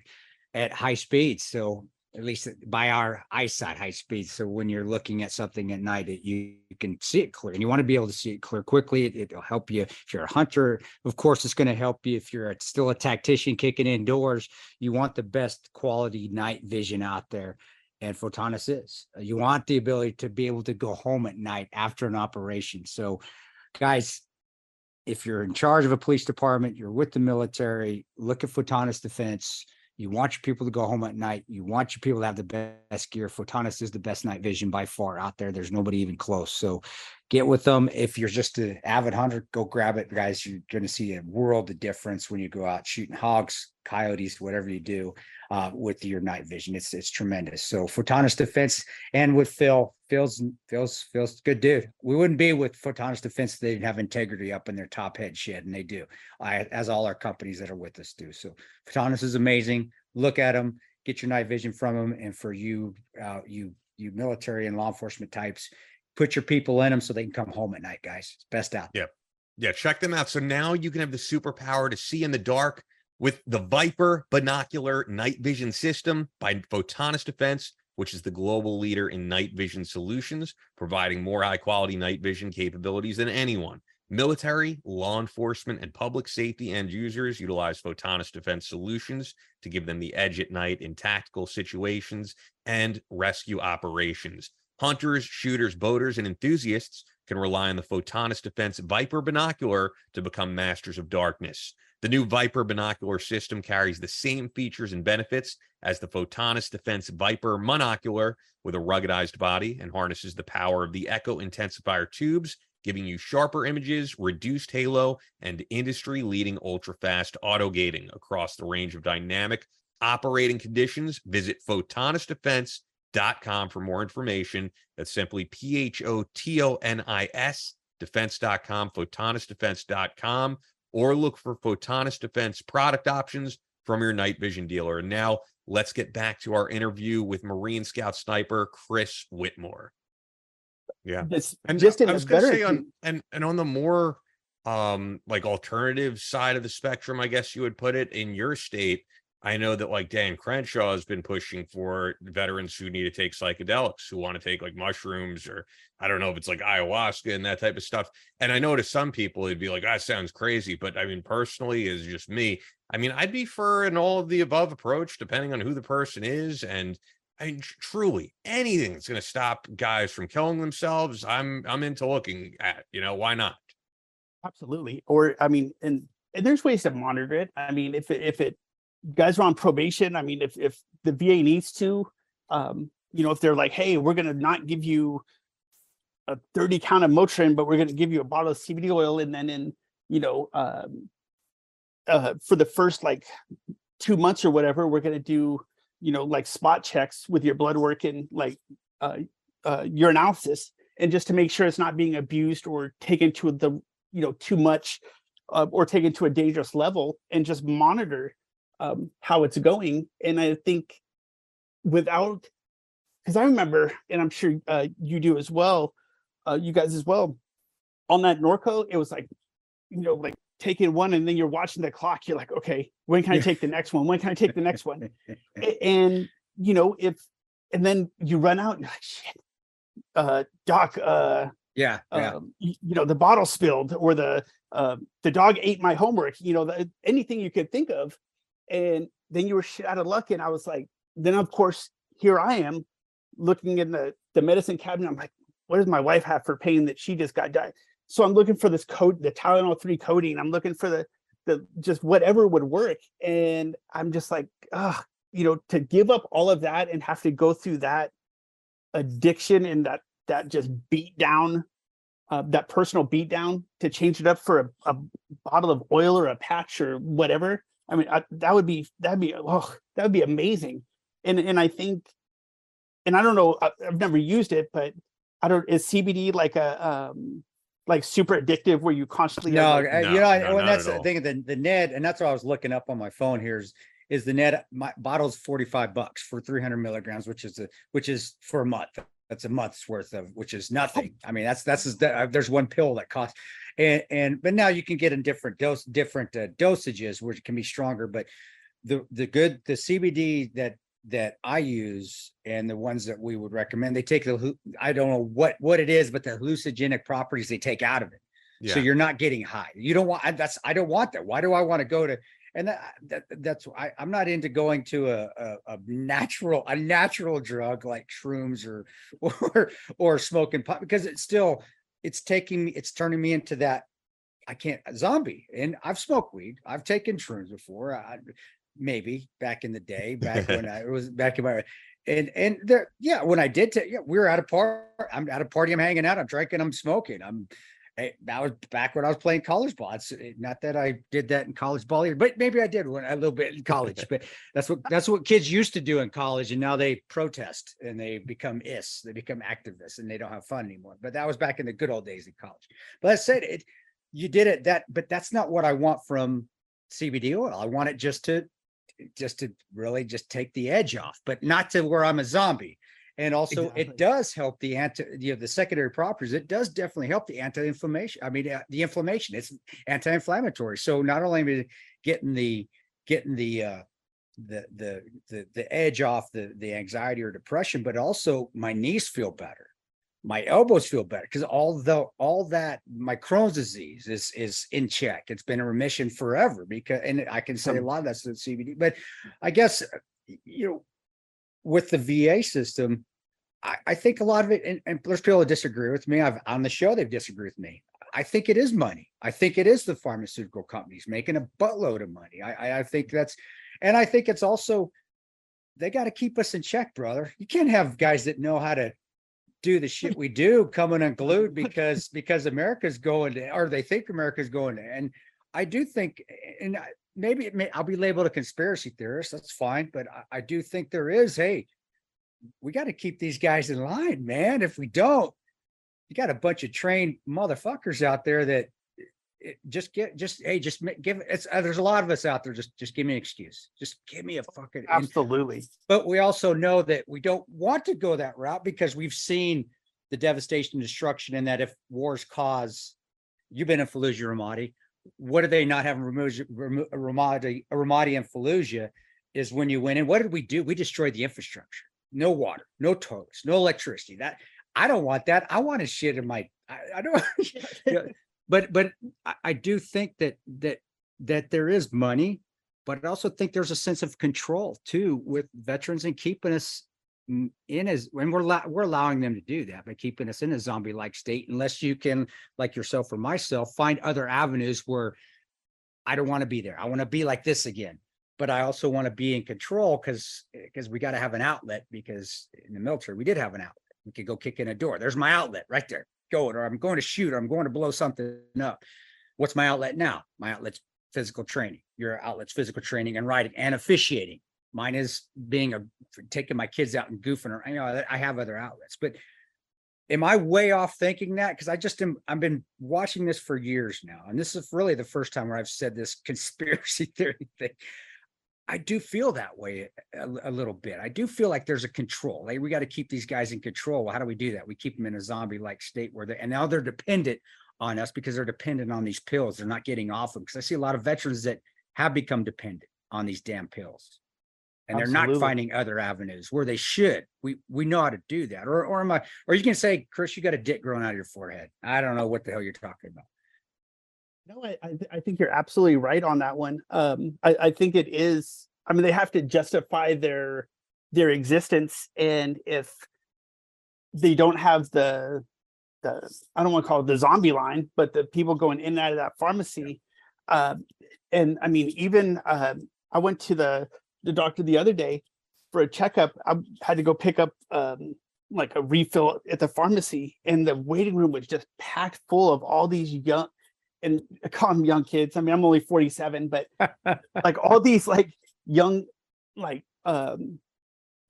at high speeds so at least by our eyesight high speed. so when you're looking at something at night it, you, you can see it clear and you want to be able to see it clear quickly it, it'll help you if you're a hunter of course it's going to help you if you're a, still a tactician kicking indoors you want the best quality night vision out there and Photonis is. Uh, You want the ability to be able to go home at night after an operation. So, guys, if you're in charge of a police department, you're with the military, look at Photonis Defense. You want your people to go home at night. You want your people to have the best gear. Photonis is the best night vision by far out there. There's nobody even close. So get with them. If you're just an avid hunter, go grab it, guys. You're going to see a world of difference when you go out shooting hogs, coyotes, whatever you do uh, with your night vision. It's it's tremendous. So Photonis Defense and with Phil, Phil's Phil's Phil's good dude. We wouldn't be with Photonis Defense if they didn't have integrity up in their top head shed, and they do. I as all our companies that are with us do. So Photonis is amazing. Look at them, get your night vision from them, and for you, uh, you you military and law enforcement types, put your people in them so they can come home at night, guys. It's best out. Yeah. Yeah, check them out. So now you can have the superpower to see in the dark with the Viper binocular night vision system by Photonis Defense, which is the global leader in night vision solutions, providing more high quality night vision capabilities than anyone. Military, law enforcement, and public safety end users utilize Photonis Defense solutions to give them the edge at night in tactical situations and rescue operations. Hunters, shooters, boaters, and enthusiasts can rely on the Photonis Defense Viper binocular to become masters of darkness. The new Viper binocular system carries the same features and benefits as the Photonis Defense Viper monocular with a ruggedized body and harnesses the power of the Echo intensifier tubes, giving you sharper images, reduced halo, and industry leading ultra fast auto gating across the range of dynamic operating conditions. Visit photonisdefense.com for more information. That's simply P H O T O N I S defense.com, photonisdefense.com or look for Photonis Defense product options from your night vision dealer. And now let's get back to our interview with Marine Scout sniper Chris Whittemore. Yeah. It's And just in I was gonna better say on and and on the more um like alternative side of the spectrum, I guess you would put it in your state. I know that like Dan Crenshaw has been pushing for veterans who need to take psychedelics, who want to take like mushrooms or I don't know if it's like ayahuasca and that type of stuff. And I know to some people it'd be like, that sounds crazy. But I mean, personally, is just me. I mean, I'd be for an all of the above approach, depending on who the person is. And I mean, truly anything that's going to stop guys from killing themselves, I'm I'm into looking at. You know, why not? Absolutely. Or I mean, and, and there's ways to monitor it. I mean, if it, if it guys are on probation, I mean, if if the VA needs to, um, you know, if they're like, hey, we're gonna not give you a 30 count of Motrin, but we're to give you a bottle of CBD oil. And then in, you know, um, uh, for the first like two months or whatever, we're to do, you know, like spot checks with your blood work and like uh, uh, urinalysis. And just to make sure it's not being abused or taken to the, you know, too much uh, or taken to a dangerous level and just monitor um, how it's going. And I think without, because I remember, and I'm sure uh, you do as well, uh, you guys as well, on that Norco, it was like, you know, like taking one and then you're watching the clock. You're like, okay, when can I take the next one? When can I take the next one? And, you know, if, and then you run out and you're like, shit, uh, doc, uh, Yeah, yeah. um, you, you know the bottle spilled or the uh, the dog ate my homework you know the, anything you could think of and then you were shit out of luck and i was like then of course here i am looking in the the medicine cabinet i'm like what does my wife have for pain that she just got died so i'm looking for this code the tylenol 3 codeine i'm looking for the the just whatever would work and i'm just like you know to give up all of that and have to go through that addiction and that that just beat down uh, that personal beat down to change it up for a, a bottle of oil or a patch or whatever i mean I, that would be that'd be oh that would be amazing and and i think and i don't know I- i've never used it but i don't is cbd like a um like super addictive where you constantly No, like, uh, No, you know, I- no, well, that's the thing. The the Ned, and that's what I was looking up on my phone here. Is is the Ned? My bottle's forty five bucks for three hundred milligrams, which is a which is for a month. That's a month's worth of, which is nothing. I mean, that's that's that, uh, there's one pill that costs, and and but now you can get in different dose, different uh, dosages, which can be stronger. But the the good the CBD that that I use and the ones that we would recommend, they take the I don't know what what it is, but the hallucinogenic properties they take out of it. Yeah. So you're not getting high. You don't want that's I don't want that. Why do I want to go to and that, that that's I, I'm not into going to a, a a natural a natural drug like shrooms or or or smoking pot because it's still it's taking me it's turning me into that I can't zombie. And I've smoked weed. I've taken shrooms before. I, maybe back in the day back when I it was back in my and and there yeah when I did ta- yeah we were at a party I'm at a party I'm hanging out I'm drinking I'm smoking I'm Hey, that was back when I was playing college ball. It's eh, not that I did that in college ball either, but maybe I did when a little bit in college. but that's what that's what kids used to do in college, and now they protest and they become is they become activists and they don't have fun anymore. But that was back in the good old days in college. But I said it, you did it that, but that's not what I want from CBD oil. I want it just to just to really just take the edge off, but not to where I'm a zombie. And also, Exactly. it does help the anti, you know, the secondary properties. It does definitely help the anti-inflammation. I mean, uh, the inflammation. It's anti-inflammatory. So not only am I getting the getting the uh, the the the the edge off the the anxiety or depression, but also my knees feel better, my elbows feel better because although all that my Crohn's disease is is in check. It's been in remission forever because and I can say a Um, lot of that's the CBD, but I guess uh, you know with the VA system, I, I think a lot of it, and, and there's people that disagree with me. I've on the show, they've disagreed with me. I think it is money. I think it is the pharmaceutical companies making a buttload of money. I, I, I think that's, and I think it's also, they got to keep us in check, brother. You can't have guys that know how to do the shit we do coming unglued because because America's going to, or they think America's going to. And I do think, and maybe it may, I'll be labeled a conspiracy theorist. That's fine, but I, I do think there is. Hey, we got to keep these guys in line, man. If we don't, you got a bunch of trained motherfuckers out there that it, just get just hey just give it's uh, there's a lot of us out there just just give me an excuse just give me a fucking and- absolutely. But we also know that we don't want to go that route because we've seen the devastation and destruction and that if wars cause you've been in Fallujah Ramadi. What do they not have in Ramadi Ramadi and Fallujah is when you went in what did we do? We destroyed the infrastructure no water no toilets no electricity that I don't want that I want to shit in my I, I don't but but I, I do think that that that there is money but I also think there's a sense of control too with veterans and keeping us in as when we're we're allowing them to do that by keeping us in a zombie like state unless you can like yourself or myself find other avenues where I don't want to be there. I want to be like this again. But I also want to be in control because because eh, we got to have an outlet because in the military we did have an outlet. We could go kick in a door. There's my outlet right there. going, or I'm going to shoot, or I'm going to blow something up. What's my outlet now? My outlet's physical training. Your outlet's physical training and riding and officiating. Mine is being a taking my kids out and goofing around. You know, I have other outlets, but am I way off thinking that? Because I just am, I've been watching this for years now, and this is really the first time where I've said this conspiracy theory thing. I do feel that way a, a little bit. I do feel like there's a control. Like we got to keep these guys in control. Well, how do we do that? We keep them in a zombie-like state where they and now they're dependent on us because they're dependent on these pills. They're not getting off them. Because I see a lot of veterans that have become dependent on these damn pills and they're not finding other avenues where they should. We we know how to do that. Or or am I? Or you can say, Chris, you got a dick growing out of your forehead. I don't know what the hell you're talking about. No, I, I, I think you're absolutely right on that one. Um, I, I think it is. I mean, they have to justify their their existence, and if they don't have the the I don't want to call it the zombie line, but the people going in and out of that pharmacy, uh, and I mean, even um I went to the the doctor the other day for a checkup. I had to go pick up um, like a refill at the pharmacy, and the waiting room was just packed full of all these young and I call them young kids. I mean, I'm only 47, but like all these like young, like um,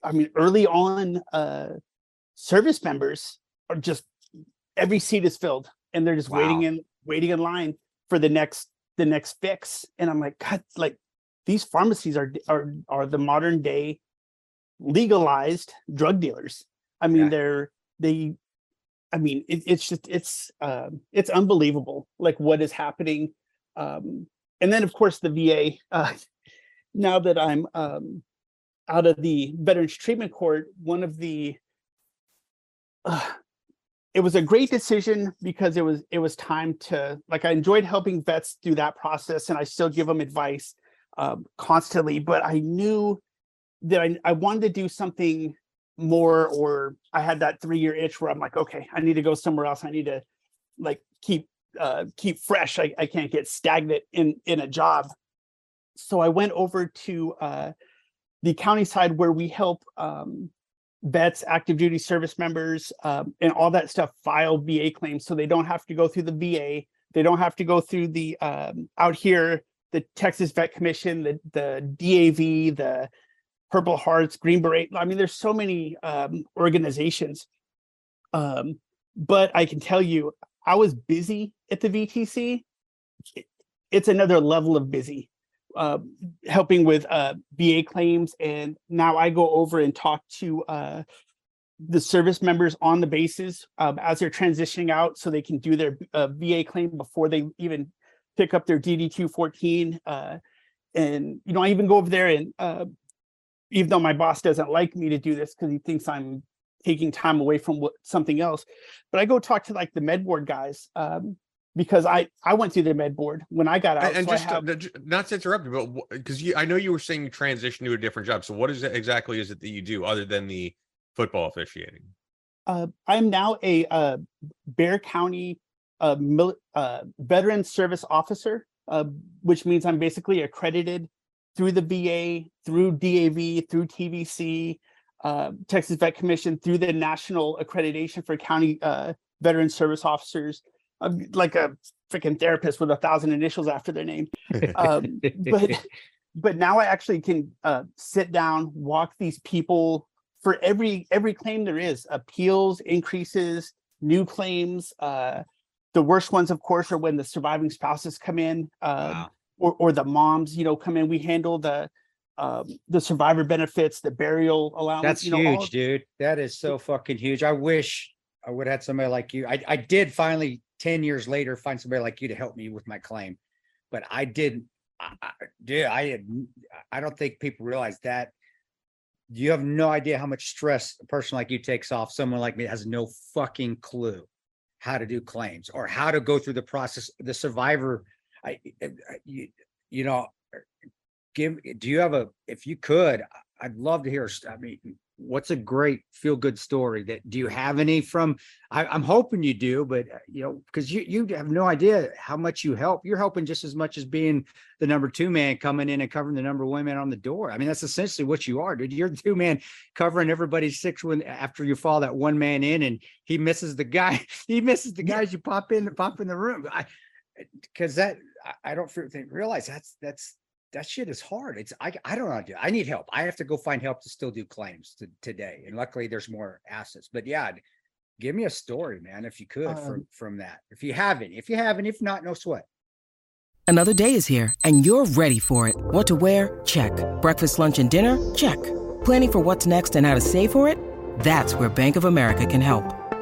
I mean, early on uh service members are just every seat is filled and they're just waiting in waiting in line for the next the next fix. And I'm like, God, like these pharmacies are are are the modern day legalized drug dealers. I mean, Yeah. they're they I mean, it, it's just it's um, it's unbelievable, like what is happening. Um, and then, of course, the VA. Uh, now that I'm um, out of the Veterans Treatment Court, one of the uh, it was a great decision because it was it was time to like I enjoyed helping vets through that process, and I still give them advice um, constantly. But I knew that I, I wanted to do something more or I had that three year itch where I'm like, okay, I need to go somewhere else. I need to like keep uh keep fresh. I, I can't get stagnant in in a job. So I went over to uh the county side where we help um vets, active duty service members, um, and all that stuff file VA claims so they don't have to go through the VA. They don't have to go through the um out here, the Texas Vet Commission, the the DAV, the Purple Hearts, Green Beret. I mean, there's so many um, organizations. Um, but I can tell you, I was busy at the VTC. It's another level of busy, uh, helping with uh, VA claims, and now I go over and talk to uh, the service members on the bases um, as they're transitioning out, so they can do their uh, VA claim before they even pick up their DD two fourteen. Uh, and you know, I even go over there and uh, even though my boss doesn't like me to do this because he thinks I'm taking time away from what, something else, but I go talk to like the med board guys um, because I I went through the med board when I got out. And, and so just have- not to interrupt you, but because you, I know you were saying you transitioned to a different job. So what is it exactly is it that you do other than the football officiating? uh, I'm now a uh, Bexar County uh, mil- uh, veteran service officer, uh, which means I'm basically accredited through the VA, through DAV, through TVC, uh, Texas Vet Commission, through the national accreditation for county uh, veteran service officers. I'm like a freaking therapist with a thousand initials after their name. Um, but but now I actually can uh, sit down, walk these people for every every claim there is appeals, increases, new claims. Uh, the worst ones, of course, are when the surviving spouses come in, uh, Wow. Or or the moms, you know, come in. We handle the um, the survivor benefits, the burial allowance. That's you know, huge, of- dude. That is so fucking huge. I wish I would have had somebody like you. I, I did finally 10 years later find somebody like you to help me with my claim, but I didn't. I, I, dude, I had, I don't think people realize that. You have no idea how much stress a person like you takes off. Someone like me has no fucking clue how to do claims or how to go through the process. The survivor, I, I- I- you, you know, er, give. Eh, do you have a? If you could, I'd love to hear. I mean, what's a great feel good story that do you have any from I, i'm hoping you do but uh, you know because you you have no idea how much you help you're helping just as much as being the number two man coming in and covering the number one man on the door i mean that's essentially what you are dude you're the two man covering everybody's six when after you fall that one man in and he misses the guy he misses the guys you pop in pop in the room i because that I- I don't feel- think realize that's that's that shit is hard. It's I I don't know. how to do it. I need help. I have to go find help to still do claims to, today. And luckily there's more assets. But yeah, give me a story, man, if you could from Um, from that. If you haven't, if you haven't, if not, no sweat. Another day is here, and you're ready for it. What to wear? Check. Breakfast, lunch, and dinner? Check. Planning for what's next and how to save for it? That's where Bank of America can help.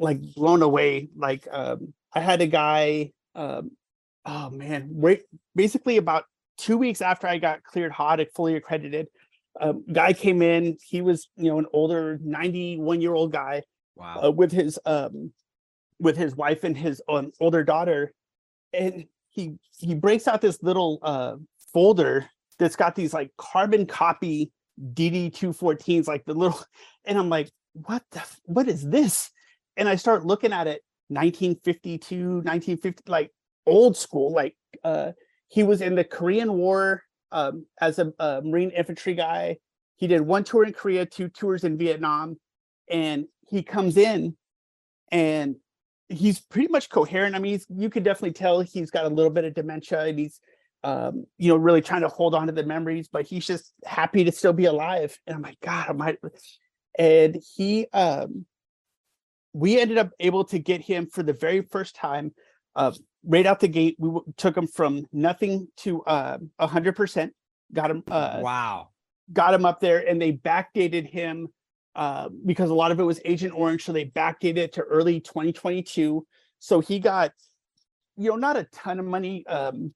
like blown away. Like um, I had a guy, um, oh man, right, basically about two weeks after I got cleared hot, and fully accredited, um, guy came in. He was, you know, an older 91 year old guy Wow. uh, with his um with his wife and his um, older daughter and he he breaks out this little uh folder that's got these like carbon copy dd214s like the little and i'm like what the what is this and i start looking at it 1952 1950 like old school like uh he was in the korean war um as a, a marine infantry guy he did one tour in korea two tours in vietnam and he comes in and he's pretty much coherent. I mean, you could definitely tell he's got a little bit of dementia and he's, um, you know, really trying to hold on to the memories, but he's just happy to still be alive. And I'm like, God, I might. And he, um, we ended up able to get him for the very first time, uh, right out the gate. We w- took him from nothing to uh, a hundred percent. Got him. Uh, wow. got him up there and they backdated him uh, because a lot of it was Agent Orange. So they backdated it to early 2022. So he got, you know, not a ton of money, um,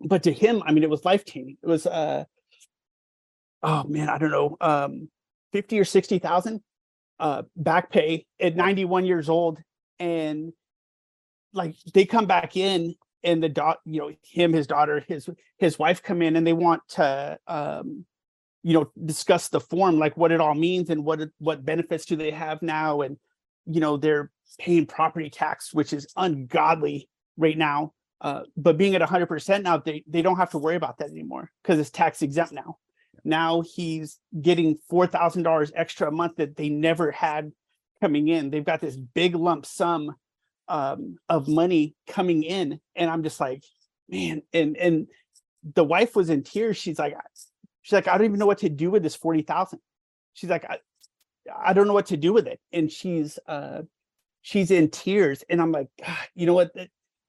but to him, I mean, it was life changing. It was, uh, oh man, I don't know, um, 50 or 60,000 uh, back pay at 91 years old. And like they come back in and the dot, you know, him, his daughter, his, his wife come in and they want to, um, you know discuss the form like what it all means and what what benefits do they have now and you know they're paying property tax which is ungodly right now uh, but being at 100% now they, they don't have to worry about that anymore because it's tax exempt now now he's getting $4000 extra a month that they never had coming in they've got this big lump sum um, of money coming in and i'm just like man and and the wife was in tears she's like she's like, I don't even know what to do with this 40,000. She's like, I, I don't know what to do with it. And she's, uh, she's in tears. And I'm like, "God, you know what?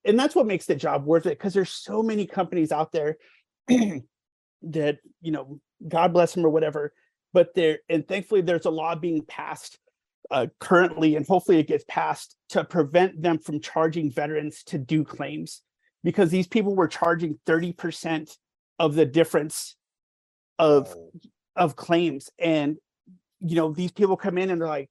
And that's what makes the job worth it. Cause there's so many companies out there that, you know, God bless them or whatever, but there, and thankfully there's a law being passed uh, currently, and hopefully it gets passed to prevent them from charging veterans to do claims. Because these people were charging 30% of the difference of of claims. And you know these people come in and they're like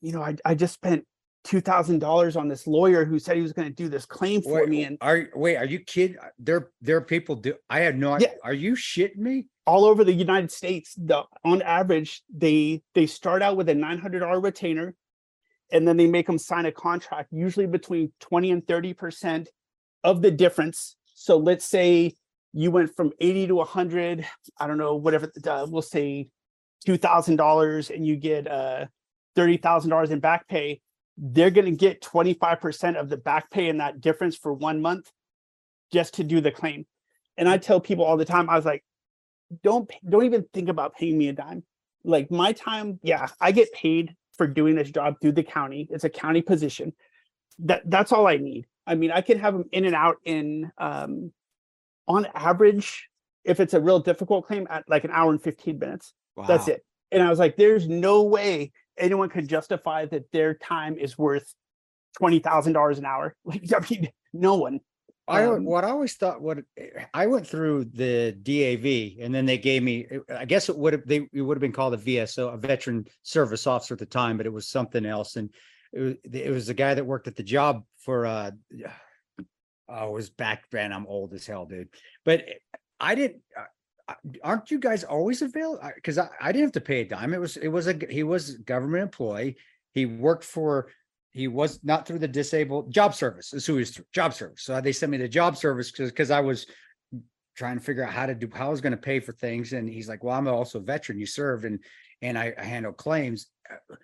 you know i, I just spent two thousand dollars on this lawyer who said he was going to do this claim for Wait, me and are wait, are you kidding? There, there are people do. I had no. Yeah. Are you shitting me? all over the united states the on average they they start out with a $900 retainer and then they make them sign a contract usually between 20 and 30 percent of the difference so let's say you went from 80 to 100 i don't know whatever uh, we'll say $2000 and you get uh $30000 in back pay they're gonna get twenty-five percent of the back pay and that difference for one month just to do the claim. And I tell people all the time, I was like, don't, don't even think about paying me a dime. Like my time, yeah, I get paid for doing this job through the county. It's a county position. That, that's all I need. I mean, I can have them in and out in, um, on average, if it's a real difficult claim at like an hour and fifteen minutes. That's it. And I was like, there's no way anyone could justify that their time is worth twenty thousand dollars an hour. Like, I mean, no one. I Um, what I always thought what I went through the DAV and then they gave me I guess it would have they it would have been called a VSO a veteran service officer at the time but it was something else and it was it was the guy that worked at the job for uh oh it was back then I'm old as hell dude but I didn't aren't you guys always available because I, I didn't have to pay a dime. It was it was a he was government employee. He worked for he was not through the disabled job service is who he was through job service. So they sent me the job service because because i was trying to figure out how to do how i was going to pay for things. And he's like well i'm also a veteran. You served and and i, I handle claims. Uh,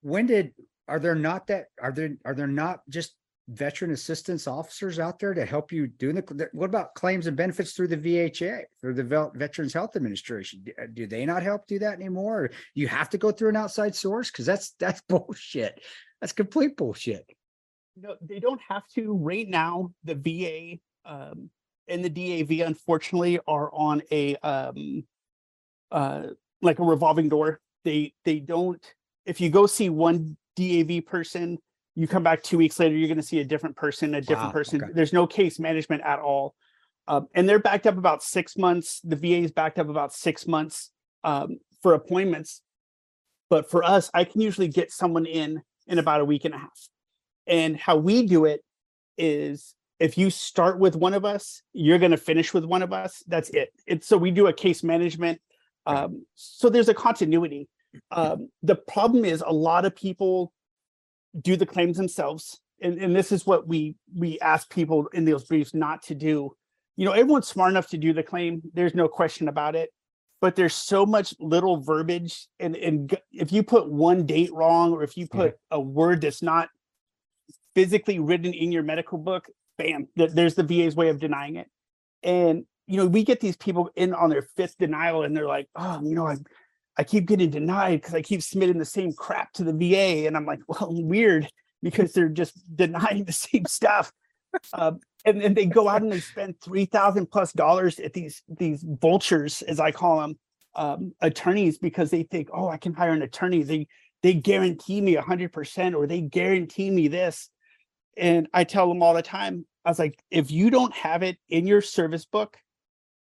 when did are there not that are there are there not just veteran assistance officers out there to help you do the what about claims and benefits through the vha through the veterans health administration do, do they not help do that anymore or you have to go through an outside source because that's that's bullshit that's complete bullshit No, they don't have to. Right now, the VA um, and the DAV unfortunately are on a um, uh, like a revolving door. They they don't. If you go see one DAV person, you come back two weeks later, you're going to see a different person, a different Wow, person. okay. There's no case management at all, um, and they're backed up about six months. The VA is backed up about six months um, for appointments. But for us, I can usually get someone in in about a week and a half. And how we do it is if you start with one of us, you're going to finish with one of us. That's it. It's so we do a case management. Um, so there's a continuity. Um, the problem is a lot of people do the claims themselves. And, and this is what we we ask people in those briefs not to do. You know, everyone's smart enough to do the claim. There's no question about it. But there's so much little verbiage, and and if you put one date wrong, or if you put a word that's not physically written in your medical book, bam, th- there's the VA's way of denying it. And you know, we get these people in on their fifth denial, and they're like, "Oh, you know, I, I keep getting denied because I keep submitting the same crap to the VA," and I'm like, "Well, weird," because they're just denying the same stuff. Um, and then they go out and they spend three thousand plus dollars at these these vultures, as I call them, um, attorneys, because they think, "Oh, I can hire an attorney." They they guarantee me a hundred percent, or they guarantee me this. And I tell them all the time, I was like, if you don't have it in your service book,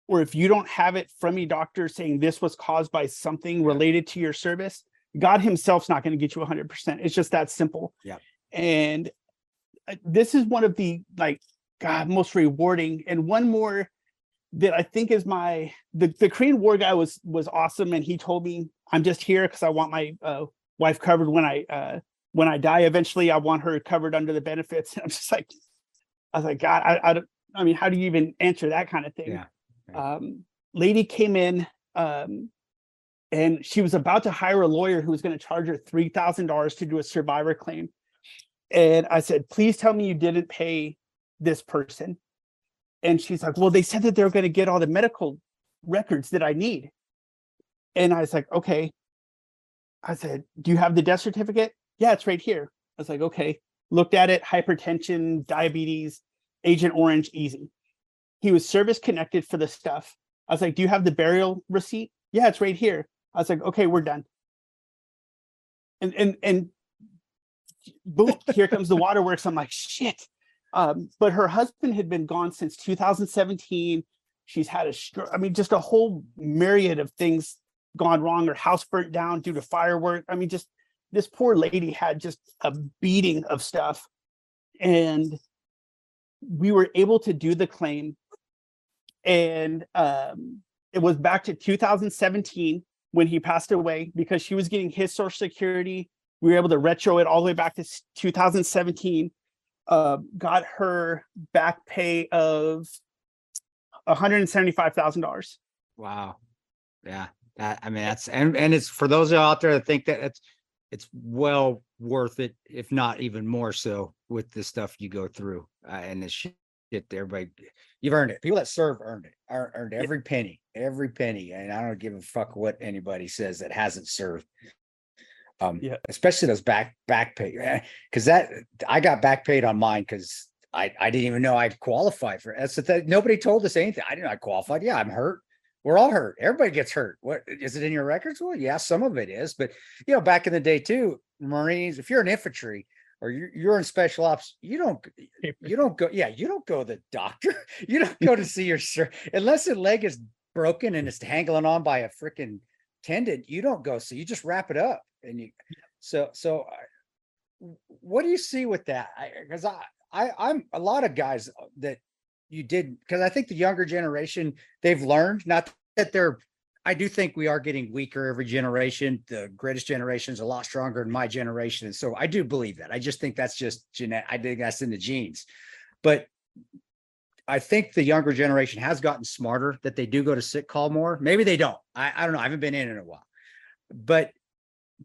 or if you don't have it from your doctor saying this was caused by something related to your service, God Himself's not going to get you 100%. It's just that simple. Yeah. And uh, this is one of the like, God, most rewarding. And one more that I think is my the, the Korean War guy was was awesome, and he told me I'm just here because I want my uh, wife covered when I uh, when I die. Eventually, I want her covered under the benefits. And I'm just like, I was like, God, I I, don't, I mean, how do you even answer that kind of thing? Yeah. Um, lady came in, um, and she was about to hire a lawyer who was going to charge her three thousand dollars to do a survivor claim. And I said, please tell me you didn't pay this person. And she's like, well, they said that they were going to get all the medical records that I need. And I was like, okay. I said, do you have the death certificate? Yeah, it's right here. I was like, okay. Looked at it, hypertension, diabetes, Agent Orange, easy. He was service connected for the stuff. I was like, do you have the burial receipt? Yeah, it's right here. I was like, okay, we're done. And and and boom, here comes the waterworks. I'm like, shit. Um, but her husband had been gone since 2017. She's had a stroke. I mean, just a whole myriad of things gone wrong. Her house burnt down due to firework. I mean, just this poor lady had just a beating of stuff. And we were able to do the claim. And um, it was back to 2017 when he passed away because she was getting his social security. We were able to retro it all the way back to 2017. Uh, got her back pay of $175,000. Wow. Yeah. That, I mean, that's, and, and it's for those out there that think that it's, it's well worth it, if not even more so with the stuff you go through uh, and the shit that everybody, you've earned it. People that serve earned it, ear- earned every penny, every penny. And I don't give a fuck what anybody says that hasn't served. Um, Yeah. especially those back, back pay, because that, I got back paid on mine because I, I didn't even know I qualified for. That's the thing. Nobody told us anything. I didn't know I qualified. Yeah, I'm hurt. We're all hurt. Everybody gets hurt. What is it in your records? Well, yeah, some of it is, but you know, back in the day too, Marines, if you're an infantry or you're, you're in special ops, you don't, you don't go, yeah, you don't go to the doctor. You don't go to see your sir unless the leg is broken and it's hanging on by a freaking tendon. You don't go. So you just wrap it up and you, so, so what do you see with that? Cause I, I, I'm a lot of guys uh, that you did, because I think the younger generation, they've learned, not that they're, I do think we are getting weaker every generation. The greatest generation is a lot stronger than my generation. And so I do believe that. I just think that's just genetic. I think that's in the genes. But I think the younger generation has gotten smarter that they do go to sick call more. Maybe they don't. I, I don't know. I haven't been in in a while. But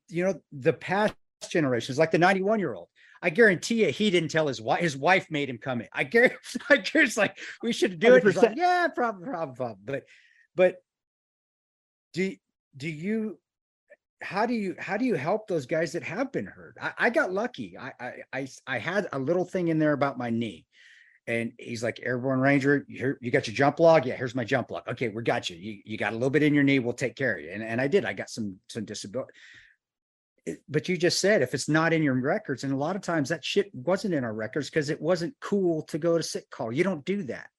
you know, the past generations, like the 91 year old, I guarantee you he didn't tell his wife. His wife made him come in. I guarantee, I guarantee it's like we should do it. He's like, yeah, problem, problem, problem. But but do do you how do you how do you help those guys that have been hurt? I, I got lucky. I I I had a little thing in there about my knee. And he's like, Airborne Ranger, you got your jump log. Yeah, here's my jump log. Okay, we got you. You, you got a little bit in your knee. We'll take care of you. And, and I did. I got some some disability. But you just said if it's not in your records, and a lot of times that shit wasn't in our records because it wasn't cool to go to sick call. You don't do that.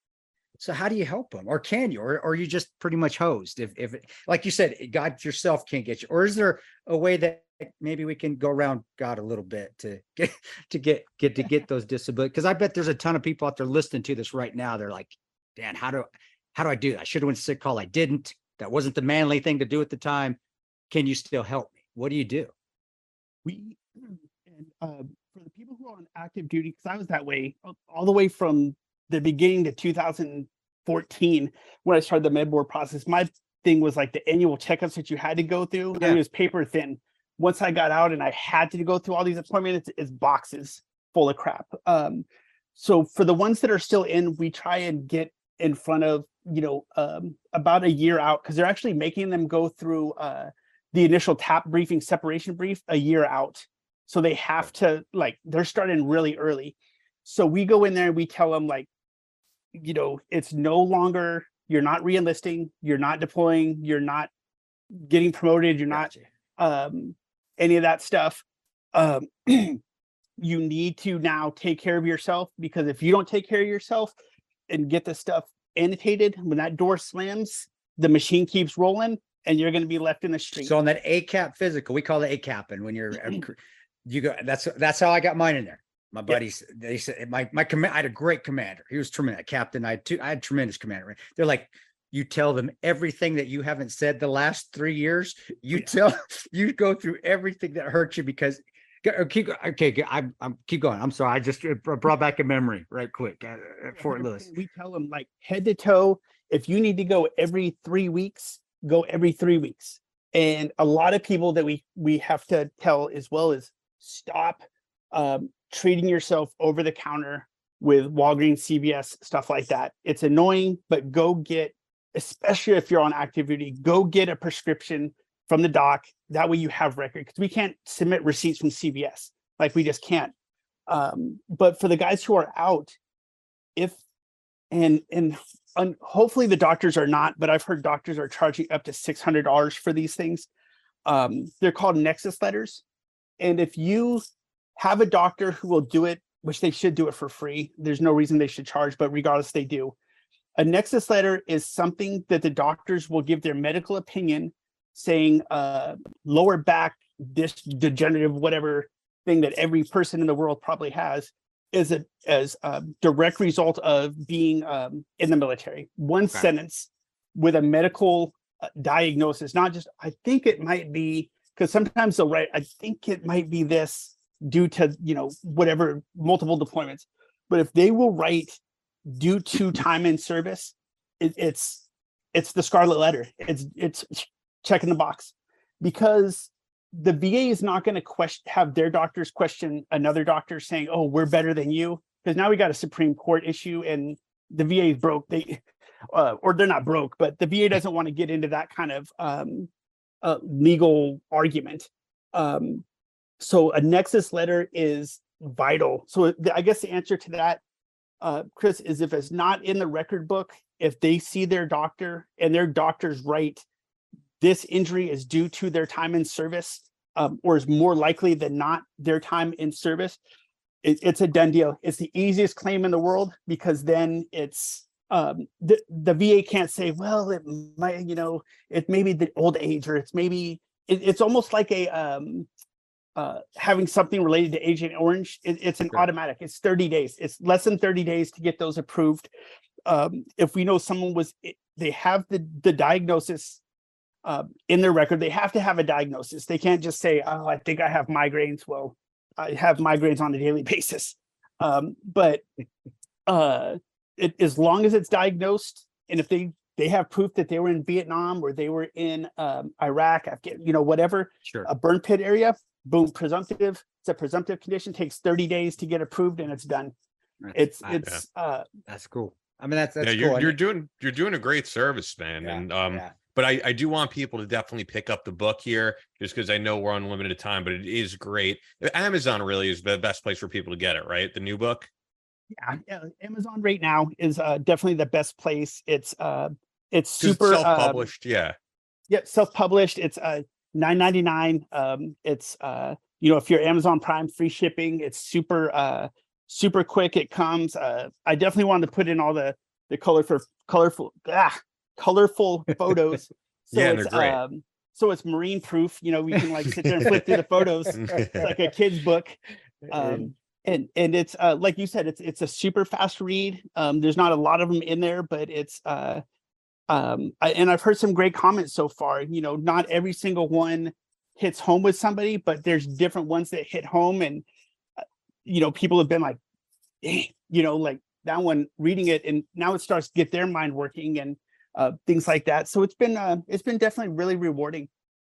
So how do you help them, or can you, or, or are you just pretty much hosed? If if it, like you said, God yourself can't get you, or is there a way that maybe we can go around God a little bit to get to get get to get those disabilities? Because I bet there's a ton of people out there listening to this right now. They're like, Dan, how do how do I do that? I should have went to sick call. I didn't. That wasn't the manly thing to do at the time. Can you still help me? What do you do? we and um, for the people who are on active duty because i was that way all- the way from the beginning to 2014 when i started the med board process my thing was like the annual checkups that you had to go through Yeah. it was paper thin once i got out and i had to go through all these appointments it's, it's boxes full of crap um so for the ones that are still in we try and get in front of you know um about a year out because they're actually making them go through uh the initial tap briefing separation brief a year out. So they have to like they're starting really early. So we go in there and we tell them like, you know, it's no longer you're not re-enlisting, you're not deploying, you're not getting promoted, you're not um any of that stuff. Um you need to now take care of yourself because if you don't take care of yourself and get the stuff annotated, when that door slams, the machine keeps rolling and you're going to be left in the street. So on that ACAP physical, we call it ACAP, and when you're you go, that's that's how I got mine in there. My buddies, they said my my command. I had a great commander. He was tremendous. Captain, I had two. I had tremendous commander. They're like, you tell them everything that you haven't said the last three years. You tell you go through everything that hurt you because. uh, Keep okay. I'm I'm keep going. I'm sorry. I just uh, brought back a memory right quick at, at Fort Lewis. We tell them like head to toe. If you need to go every three weeks, go every three weeks. And a lot of people that we we have to tell as well is stop um, treating yourself over the counter with Walgreens, CVS, stuff like that. It's annoying, but go get, especially if you're on active duty, go get a prescription from the doc. That way you have record because we can't submit receipts from CVS. Like we just can't. Um, but for the guys who are out, if and and un, hopefully the doctors are not, but I've heard doctors are charging up to six hundred dollars for these things. Um, they're called Nexus letters, and if you have a doctor who will do it, which they should do it for free, there's no reason they should charge, but regardless, they do. A Nexus letter is something that the doctors will give their medical opinion, saying uh, lower back disc degenerative whatever thing that every person in the world probably has is a as a direct result of being um, in the military. One Okay. sentence with a medical uh, diagnosis, not just I think it might be because sometimes they'll write I think it might be this due to you know whatever multiple deployments, but if they will write due to time in service, it, it's it's the scarlet letter. It's it's checking the box because the VA is not going to question have their doctors question another doctor saying, "Oh, we're better than you," because now we got a Supreme Court issue and the VA is broke. They uh, or they're not broke, but the VA doesn't want to get into that kind of um, uh, legal argument. Um, so a nexus letter is vital. So I guess the answer to that, uh, Chris, is if it's not in the record book, if they see their doctor and their doctor's right, this injury is due to their time in service, um, or is more likely than not their time in service. It, it's a done deal. It's the easiest claim in the world because then it's um, the the VA can't say, well, it might, you know, it may be the old age or it's maybe it, it's almost like a um, uh, having something related to Agent Orange. It, it's an automatic. It's 30 days. It's less than 30 days to get those approved. Um, if we know someone was, they have the the diagnosis uh, in their record, they have to have a diagnosis. They can't just say, "Oh, I think I have migraines." Well, I have migraines on a daily basis. Um, but uh, it, as long as it's diagnosed, and if they they have proof that they were in Vietnam or they were in um, Iraq, Afghan, you know, whatever, Sure. a burn pit area, boom, presumptive. It's a presumptive condition. Takes thirty days to get approved, and it's done. That's- It's I- it's uh, That's cool. I mean, that's, that's yeah, you're and you're doing you're doing a great service, man. Yeah, and um, yeah. but I I do want people to definitely pick up the book here, just because I know we're on limited time, but it is great. Amazon really is the best place for people to get it, right? The new book. yeah, yeah, Amazon right now is uh, definitely the best place. It's uh, it's super um, self-published. yeah. yeah, self-published. It's uh nine ninety nine. Um, it's uh, you know, if you're Amazon Prime, free shipping. It's super uh super quick. It comes. Uh, I definitely wanted to put in all the the colorful colorful ah colorful photos. So Yeah, it's they're great. um so it's marine proof. You know, we can like sit there and flip through the photos. It's like a kid's book. Um, and and it's uh like you said, it's it's a super fast read. Um, there's not a lot of them in there, but it's uh um I, and I've heard some great comments so far. You know, not every single one hits home with somebody, but there's different ones that hit home, and uh, you know, people have been like, "Dang," you know, like that one reading it, and now it starts to get their mind working and uh things like that. So it's been uh it's been definitely really rewarding.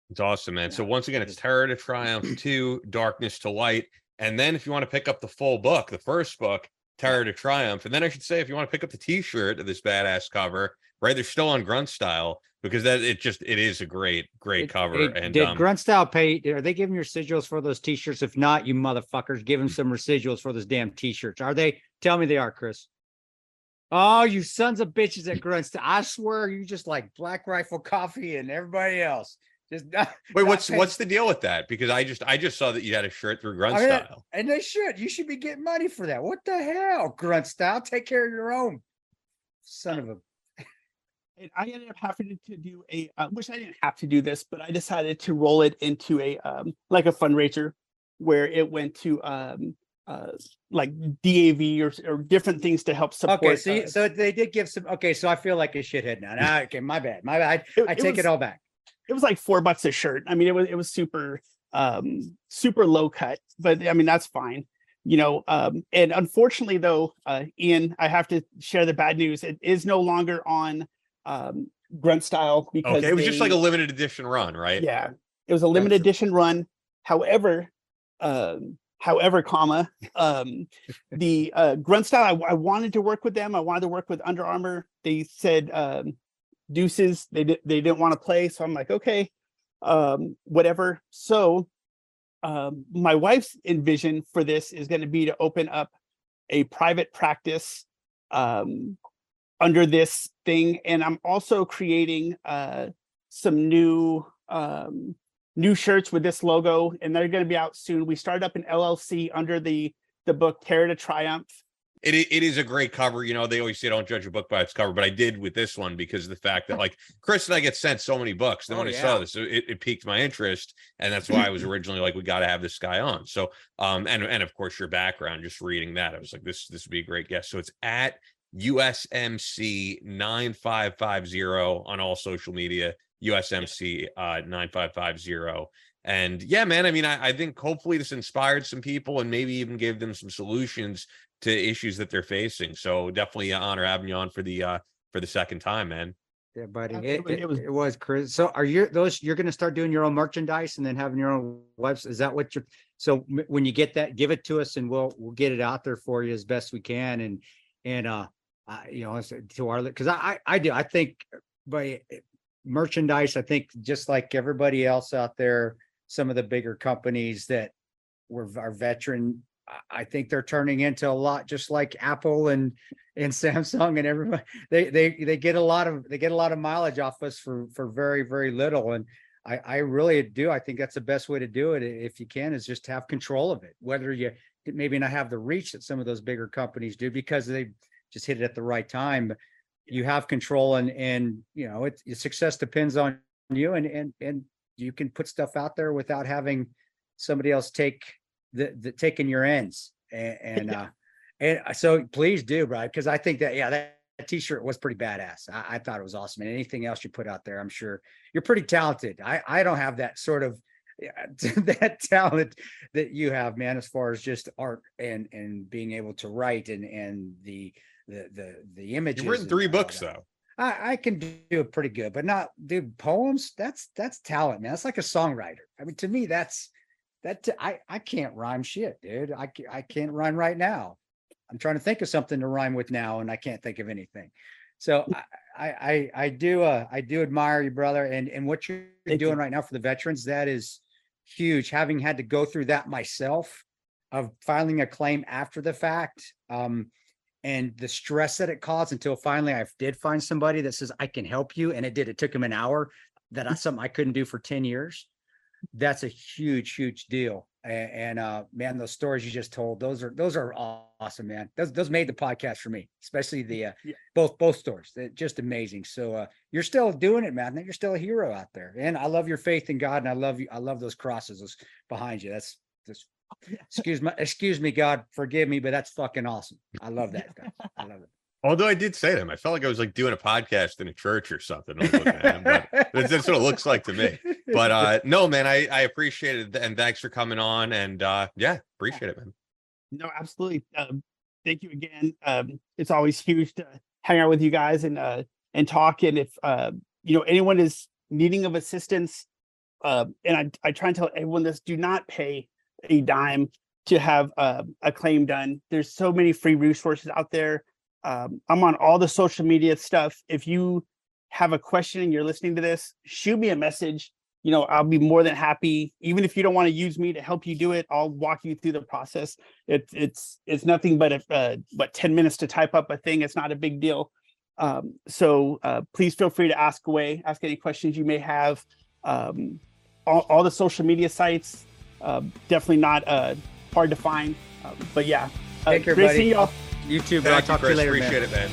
It's awesome, man. So once again, it's Terror to Triumph 2, Darkness to Light. And then if you want to pick up the full book, the first book, Terror to Triumph. And then I should say, if you want to pick up the t-shirt of this badass cover, right? They're still on grunt style because that it just it is a great, great Did- cover. did- and did um, Grunt Style pay? Are they giving your residuals for those T-shirts? If not, you motherfuckers, give them some residuals for those damn T-shirts. Are they? Tell me they are, Chris. Oh, you sons of bitches at Grunt Style! I swear, you just like Black Rifle Coffee and everybody else. Just wait, not what's paying- what's the deal with that? Because I just I just saw that you had a shirt through grunt I mean, style. and they should. You should be getting money for that. What the hell, Grunt Style? Take care of your own. Son of a. And I ended up having to do a, uh, which I didn't have to do this, but I decided to roll it into a, um, like a fundraiser where it went to, um, uh, like DAV or, or different things to help support. Okay, so you- uh, so they did give some. Okay, so I feel like a shithead now. Nah, okay, my bad. My bad. It- I it take was- it all back. It was like four bucks a shirt. I mean, it was it was super um super low cut, but I mean that's fine. You know, um and unfortunately though, uh Ian, I have to share the bad news. It is no longer on um grunt style because Okay, it was just like a limited edition run, right? yeah, it was a limited edition run. However, um however, comma, um the uh grunt style I, I wanted to work with them. I wanted to work with Under Armour. They said um deuces. They did they didn't want to play so i'm like okay um whatever. So um my wife's envision for this is going to be to open up a private practice um under this thing and i'm also creating uh some new um new shirts with this logo and they're going to be out soon. We started up an llc under the the book terror to triumph It, it is a great cover. You know, they always say don't judge a book by its cover, but I did with this one because of the fact that like Chris and I get sent so many books. Then Oh, when I saw this, it, it piqued my interest. And that's why I was originally like, we got to have this guy on. So um and and of course your background, just reading that, I was like, this this would be a great guest. So it's at USMC 9550 on all social media, USMC uh 9550. And yeah, man, I mean, I, I think hopefully this inspired some people and maybe even gave them some solutions to issues that they're facing. So definitely an honor having you on for the uh for the second time, man. Yeah, buddy. It, Absolutely, it, it was- it was Chris. So are you those you're gonna start doing your own merchandise and then having your own website? Is that what you're so m- when you get that, give it to us and we'll we'll get it out there for you as best we can and and uh I you know it's- to our because I, I I do I think by merchandise, I think just like everybody else out there, some of the bigger companies that were our veteran, I- think they're turning into a lot just like Apple and and Samsung and everybody. They they they get a lot of they get a lot of mileage off us for for very very little. And I I really do. I think that's the best way to do it if you can is just have control of it. Whether you maybe not have the reach that some of those bigger companies do because they just hit it at the right time. You have control and and you know it your success depends on you and and and you can put stuff out there without having somebody else take the, the taking your ends and, and uh and uh, so please do bro because i think that yeah that, that t-shirt was pretty badass I, I thought it was awesome and anything else you put out there i'm sure you're pretty talented i i don't have that sort of that talent that you have man as far as just art and and being able to write and and the the the the images You've written three books that. though. I, I can do it pretty good, but not dude, poems. That's that's talent, man. That's like a songwriter. I mean, to me, that's that. t- I I can't rhyme shit, dude. I ca- I can't rhyme right now. I'm trying to think of something to rhyme with now, and I can't think of anything. So I I I, I do uh I do admire you, brother, and and what you're Thank doing you. right now for the veterans. That is huge. Having had to go through that myself, of filing a claim after the fact. Um, and the stress that it caused until finally I did find somebody that says I can help you, and it did. It took him an hour. That that's something I couldn't do for ten years. That's a huge, huge deal. A- And, uh, man, those stories you just told, those are those are awesome, man. Those those made the podcast for me, especially the uh, Yeah. both both stories. They're just amazing. So uh, you're still doing it, man. You're still a hero out there, and I love your faith in God, and I love you. I love those crosses those behind you. That's that's excuse me, excuse me, God, forgive me, but that's fucking awesome. I love that. Guys. I love it. Although I did say them, I felt like I was like doing a podcast in a church or something. I was looking at him, but that's, that's what it looks like to me. But uh no, man, I I appreciate it and thanks for coming on. And uh yeah, appreciate it, man. No, absolutely. Um, thank you again. Um, it's always huge to hang out with you guys and uh, and talk. And if uh, you know anyone is needing of assistance, uh, and I, I try and tell everyone this: do not pay a dime to have uh, a claim done. There's so many free resources out there. Um, I'm on all the social media stuff. If you have a question and you're listening to this, shoot me a message. You know i'll be more than happy. Even if you don't want to use me to help you do it i'll walk you through the process. It, it's it's nothing but a uh, but 10 minutes to type up a thing. It's not a big deal. Um, so uh, please feel free to ask away ask any questions you may have. Um, all, all the social media sites uh, definitely not uh, hard to find. Um, but yeah. Uh, great buddy. seeing y'all You too, bro. I'll Thank you, talk to you later, Appreciate man. it, man.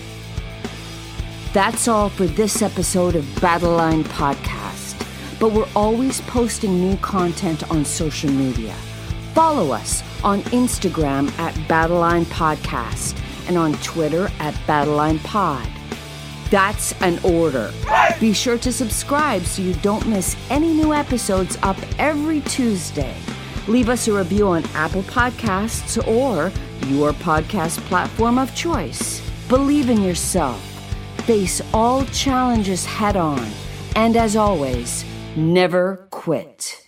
That's all for this episode of Battleline Podcast. But we're always posting new content on social media. Follow us on Instagram at Battleline Podcast and on Twitter at Battleline Pod. That's an order. Be sure to subscribe so you don't miss any new episodes up every Tuesday. Leave us a review on Apple Podcasts or your podcast platform of choice. Believe in yourself. Face all challenges head on. And as always, never quit.